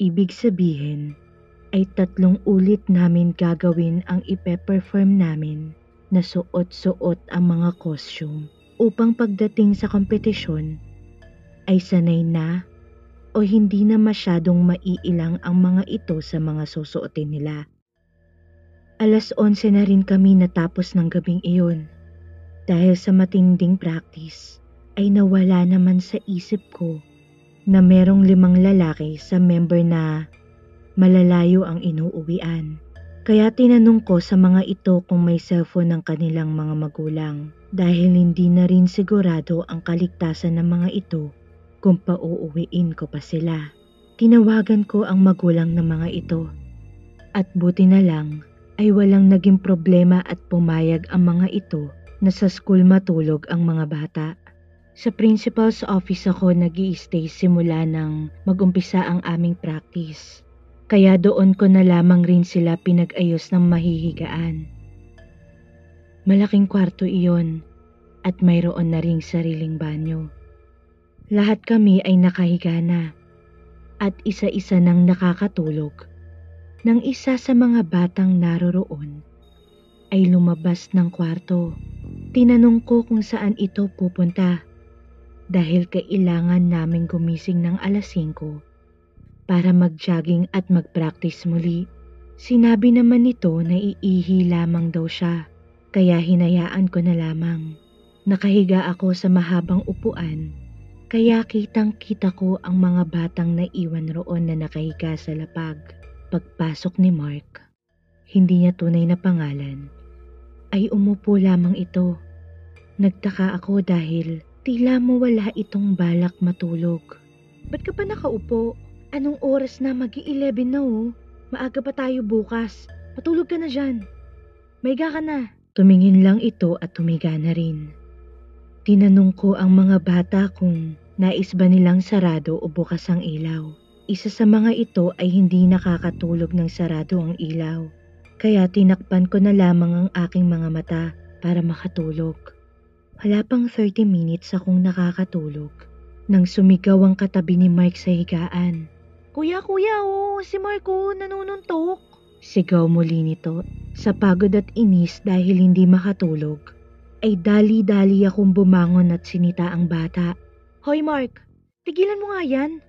Ibig sabihin ay tatlong ulit namin gagawin ang ipe-perform namin na suot-suot ang mga costume upang pagdating sa kompetisyon ay sanay na o hindi na masyadong maiilang ang mga ito sa mga susuotin nila. Alas 11 na rin kami natapos ng gabing iyon. Dahil sa matinding practice ay nawala naman sa isip ko na merong limang lalaki sa member na malalayo ang inuuwian. Kaya tinanong ko sa mga ito kung may cellphone ng kanilang mga magulang dahil hindi na rin sigurado ang kaligtasan ng mga ito kung pauuwiin ko pa sila. Tinawagan ko ang magulang ng mga ito at buti na lang ay walang naging problema at pumayag ang mga ito na sa school matulog ang mga bata. Sa principal's office ako nag stay simula nang magumpisa ang aming practice. Kaya doon ko na lamang rin sila pinag-ayos ng mahihigaan. Malaking kwarto iyon at mayroon na ring sariling banyo. Lahat kami ay nakahiga na at isa-isa nang nakakatulog. Nang isa sa mga batang naroroon ay lumabas ng kwarto. Tinanong ko kung saan ito pupunta dahil kailangan naming gumising ng alas 5 para mag-jogging at mag-practice muli. Sinabi naman nito na iihi lamang daw siya, kaya hinayaan ko na lamang. Nakahiga ako sa mahabang upuan, kaya kitang kita ko ang mga batang naiwan roon na nakahiga sa lapag. Pagpasok ni Mark, hindi niya tunay na pangalan, ay umupo lamang ito. Nagtaka ako dahil tila mo wala itong balak matulog. Ba't ka pa nakaupo? Anong oras na? Mag-11 na oh. Maaga pa tayo bukas. Matulog ka na dyan. Maiga ka na. Tumingin lang ito at tumiga na rin. Tinanong ko ang mga bata kung nais ba nilang sarado o bukas ang ilaw. Isa sa mga ito ay hindi nakakatulog ng sarado ang ilaw. Kaya tinakpan ko na lamang ang aking mga mata para makatulog. Wala pang 30 minutes akong nakakatulog nang sumigaw ang katabi ni Mike sa higaan. Kuya, kuya, oh, si Marco nanununtok. Sigaw muli nito. Sa pagod at inis dahil hindi makatulog, ay dali-dali akong bumangon at sinita ang bata. Hoy Mark, tigilan mo nga yan.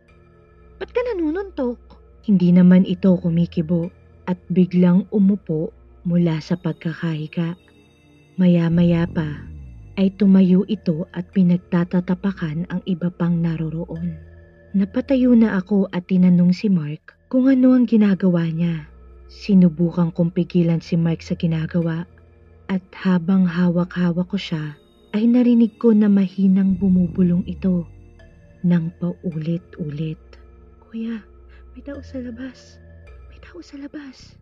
Ba't ka nanununtok? Hindi naman ito kumikibo at biglang umupo mula sa pagkakahiga. Maya-maya pa ay tumayo ito at pinagtatatapakan ang iba pang naroroon. Napatayo na ako at tinanong si Mark kung ano ang ginagawa niya. Sinubukan kong pigilan si Mark sa ginagawa at habang hawak-hawak ko siya ay narinig ko na mahinang bumubulong ito nang paulit-ulit. Kuya, may tao sa labas. May tao sa labas.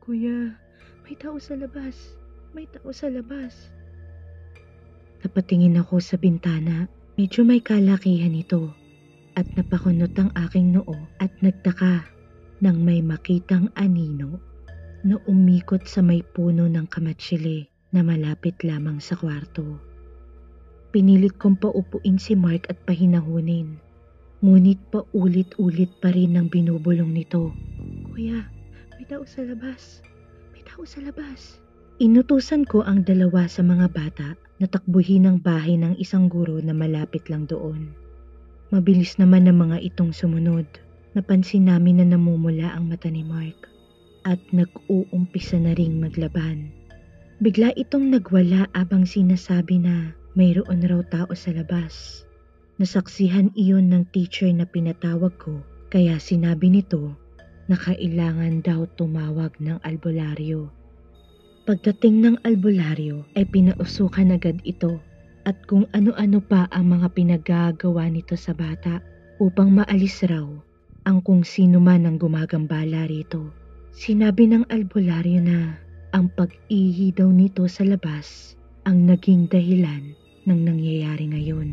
Kuya, may tao sa labas. May tao sa labas. Napatingin ako sa bintana. Medyo may kalakihan ito at napakunot ang aking noo at nagtaka nang may makitang anino na umikot sa may puno ng kamatsili na malapit lamang sa kwarto. Pinilit kong paupuin si Mark at pahinahunin. Ngunit paulit-ulit pa rin ang binubulong nito. Kuya, may tao sa labas. May tao sa labas. Inutusan ko ang dalawa sa mga bata na takbuhin ang bahay ng isang guro na malapit lang doon. Mabilis naman ang mga itong sumunod. Napansin namin na namumula ang mata ni Mark at nag-uumpisa na ring maglaban. Bigla itong nagwala abang sinasabi na mayroon raw tao sa labas. Nasaksihan iyon ng teacher na pinatawag ko kaya sinabi nito na kailangan daw tumawag ng albularyo. Pagdating ng albularyo ay pinausukan agad ito at kung ano-ano pa ang mga pinagagawa nito sa bata upang maalis raw ang kung sino man ang gumagambala rito. Sinabi ng albularyo na ang pag-ihi daw nito sa labas ang naging dahilan ng nangyayari ngayon.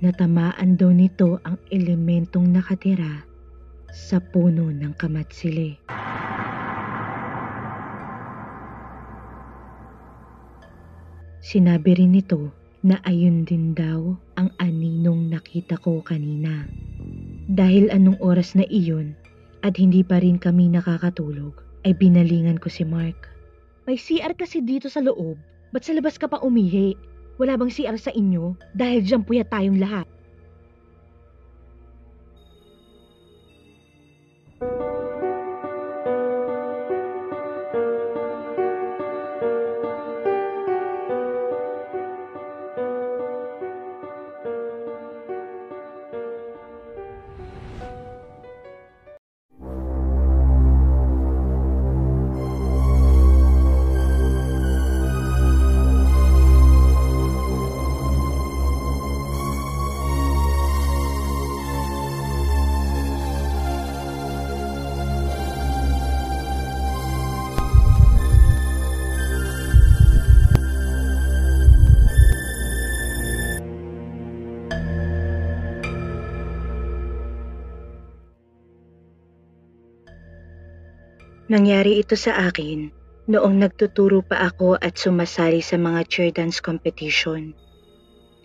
Natamaan daw nito ang elementong nakatira sa puno ng kamatsili. Sinabi rin nito na ayun din daw ang aninong nakita ko kanina. Dahil anong oras na iyon at hindi pa rin kami nakakatulog, ay binalingan ko si Mark. May CR kasi dito sa loob. Ba't sa labas ka pa umihi? Wala bang CR sa inyo? Dahil dyan puyat tayong lahat. Nangyari ito sa akin noong nagtuturo pa ako at sumasali sa mga chair dance competition.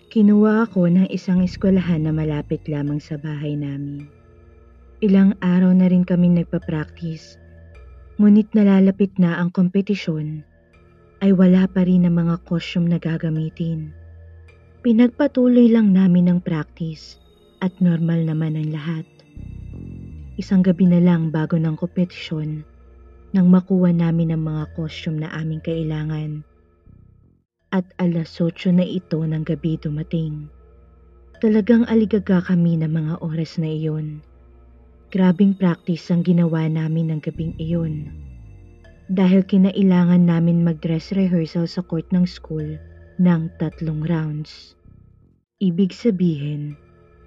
Kinuha ako ng isang eskwelahan na malapit lamang sa bahay namin. Ilang araw na rin kami nagpa-practice, ngunit nalalapit na ang kompetisyon ay wala pa rin ang mga costume na gagamitin. Pinagpatuloy lang namin ang practice at normal naman ang lahat. Isang gabi na lang bago ng kompetisyon, nang makuha namin ang mga costume na aming kailangan. At alas 8 na ito ng gabi dumating. Talagang aligaga kami ng mga oras na iyon. Grabing practice ang ginawa namin ng gabing iyon. Dahil kinailangan namin mag-dress rehearsal sa court ng school ng tatlong rounds. Ibig sabihin,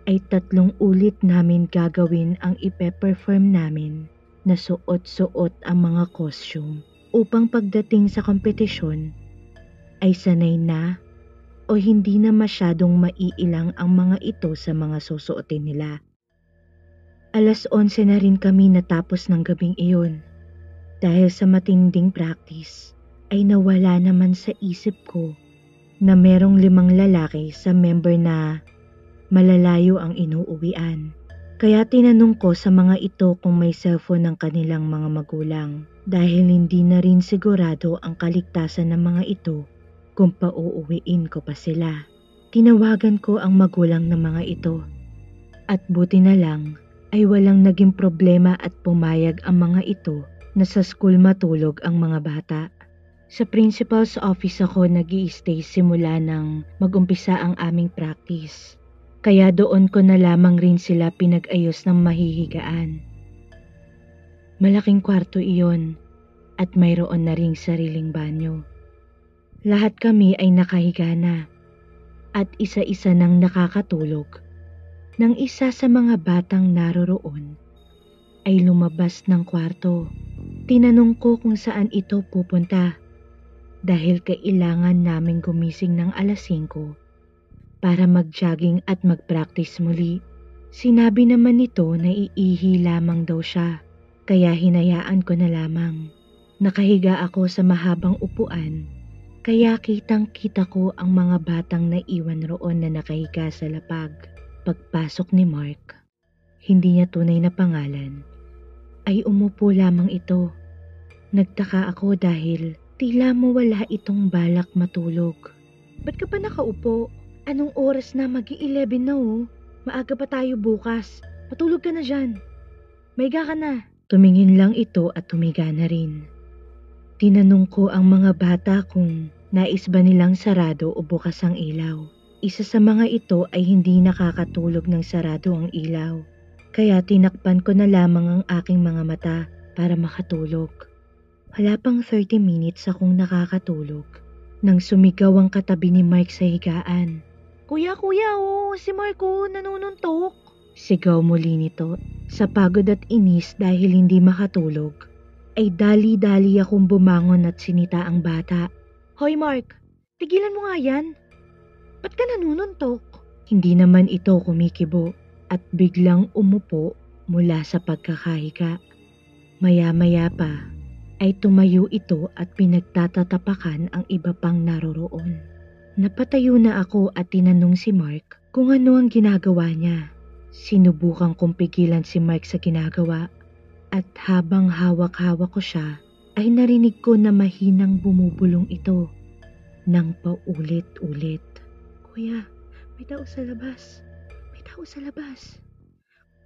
ay tatlong ulit namin gagawin ang ipe-perform namin na suot-suot ang mga costume upang pagdating sa kompetisyon ay sanay na o hindi na masyadong maiilang ang mga ito sa mga susuotin nila. Alas 11 na rin kami natapos ng gabing iyon. Dahil sa matinding practice ay nawala naman sa isip ko na merong limang lalaki sa member na malalayo ang inuuwian. Kaya tinanong ko sa mga ito kung may cellphone ng kanilang mga magulang dahil hindi na rin sigurado ang kaligtasan ng mga ito kung pauuwiin ko pa sila. Tinawagan ko ang magulang ng mga ito at buti na lang ay walang naging problema at pumayag ang mga ito na sa school matulog ang mga bata. Sa principal's office ako nag stay simula nang magumpisa ang aming practice. Kaya doon ko na lamang rin sila pinag-ayos ng mahihigaan. Malaking kwarto iyon at mayroon na ring sariling banyo. Lahat kami ay nakahiga na at isa-isa nang nakakatulog nang isa sa mga batang naroroon ay lumabas ng kwarto. Tinanong ko kung saan ito pupunta dahil kailangan naming gumising ng alas 5 para mag-jogging at mag-practice muli. Sinabi naman nito na iihi lamang daw siya, kaya hinayaan ko na lamang. Nakahiga ako sa mahabang upuan, kaya kitang kita ko ang mga batang naiwan roon na nakahiga sa lapag. Pagpasok ni Mark, hindi niya tunay na pangalan, ay umupo lamang ito. Nagtaka ako dahil tila mo wala itong balak matulog. Ba't ka pa nakaupo? Anong oras na? Mag-11 na oh. Maaga pa tayo bukas. Patulog ka na dyan. Maiga ka na. Tumingin lang ito at tumiga na rin. Tinanong ko ang mga bata kung nais ba nilang sarado o bukas ang ilaw. Isa sa mga ito ay hindi nakakatulog ng sarado ang ilaw. Kaya tinakpan ko na lamang ang aking mga mata para makatulog. Wala pang 30 minutes akong nakakatulog nang sumigaw ang katabi ni Mike sa higaan. Kuya, kuya, oh, si Marco nanununtok. Sigaw muli nito sa pagod at inis dahil hindi makatulog. Ay dali-dali akong bumangon at sinita ang bata. Hoy Mark, tigilan mo nga yan. Ba't ka nanununtok? Hindi naman ito kumikibo at biglang umupo mula sa pagkakahiga. Maya-maya pa ay tumayo ito at pinagtatatapakan ang iba pang naroroon. Napatayo na ako at tinanong si Mark kung ano ang ginagawa niya. Sinubukan kong pigilan si Mike sa ginagawa at habang hawak-hawak ko siya ay narinig ko na mahinang bumubulong ito nang paulit-ulit. Kuya, may tao sa labas. May tao sa labas.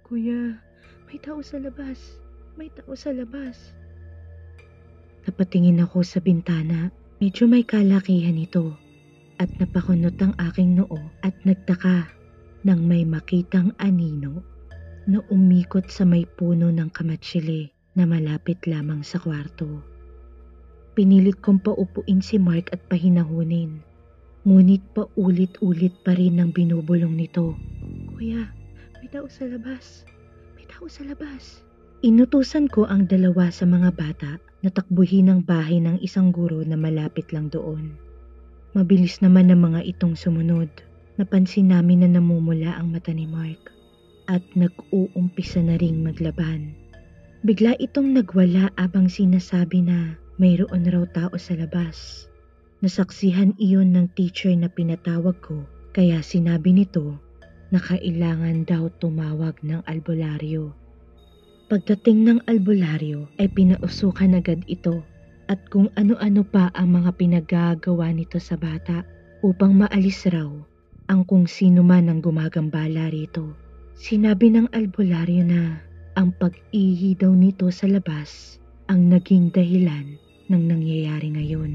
Kuya, may tao sa labas. May tao sa labas. Napatingin ako sa bintana. Medyo may kalakihan ito. At napakunot ang aking noo at nagtaka nang may makitang anino na umikot sa may puno ng kamatsili na malapit lamang sa kwarto. Pinilit kong paupuin si Mark at pahinahunin. Ngunit paulit-ulit pa rin ang binubulong nito. Kuya, may tao sa labas. May tao sa labas. Inutusan ko ang dalawa sa mga bata na takbuhin ang bahay ng isang guro na malapit lang doon. Mabilis naman ang mga itong sumunod. Napansin namin na namumula ang mata ni Mark at nag-uumpisa na ring maglaban. Bigla itong nagwala abang sinasabi na mayroon raw tao sa labas. Nasaksihan iyon ng teacher na pinatawag ko kaya sinabi nito na kailangan daw tumawag ng albularyo. Pagdating ng albularyo ay pinausukan agad ito at kung ano-ano pa ang mga pinagagawa nito sa bata upang maalis raw ang kung sino man ang gumagambala rito. Sinabi ng albularyo na ang pag-ihi daw nito sa labas ang naging dahilan ng nangyayari ngayon.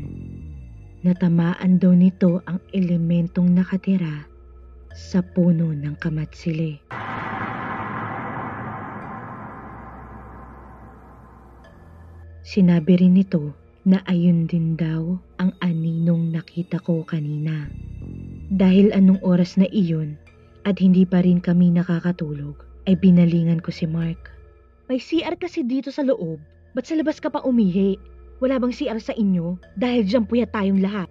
Natamaan daw nito ang elementong nakatira sa puno ng kamatsili. Sinabi rin nito na ayun din daw ang aninong nakita ko kanina. Dahil anong oras na iyon at hindi pa rin kami nakakatulog, ay binalingan ko si Mark. May CR kasi dito sa loob. Ba't sa labas ka pa umihi? Wala bang CR sa inyo? Dahil dyan puya tayong lahat.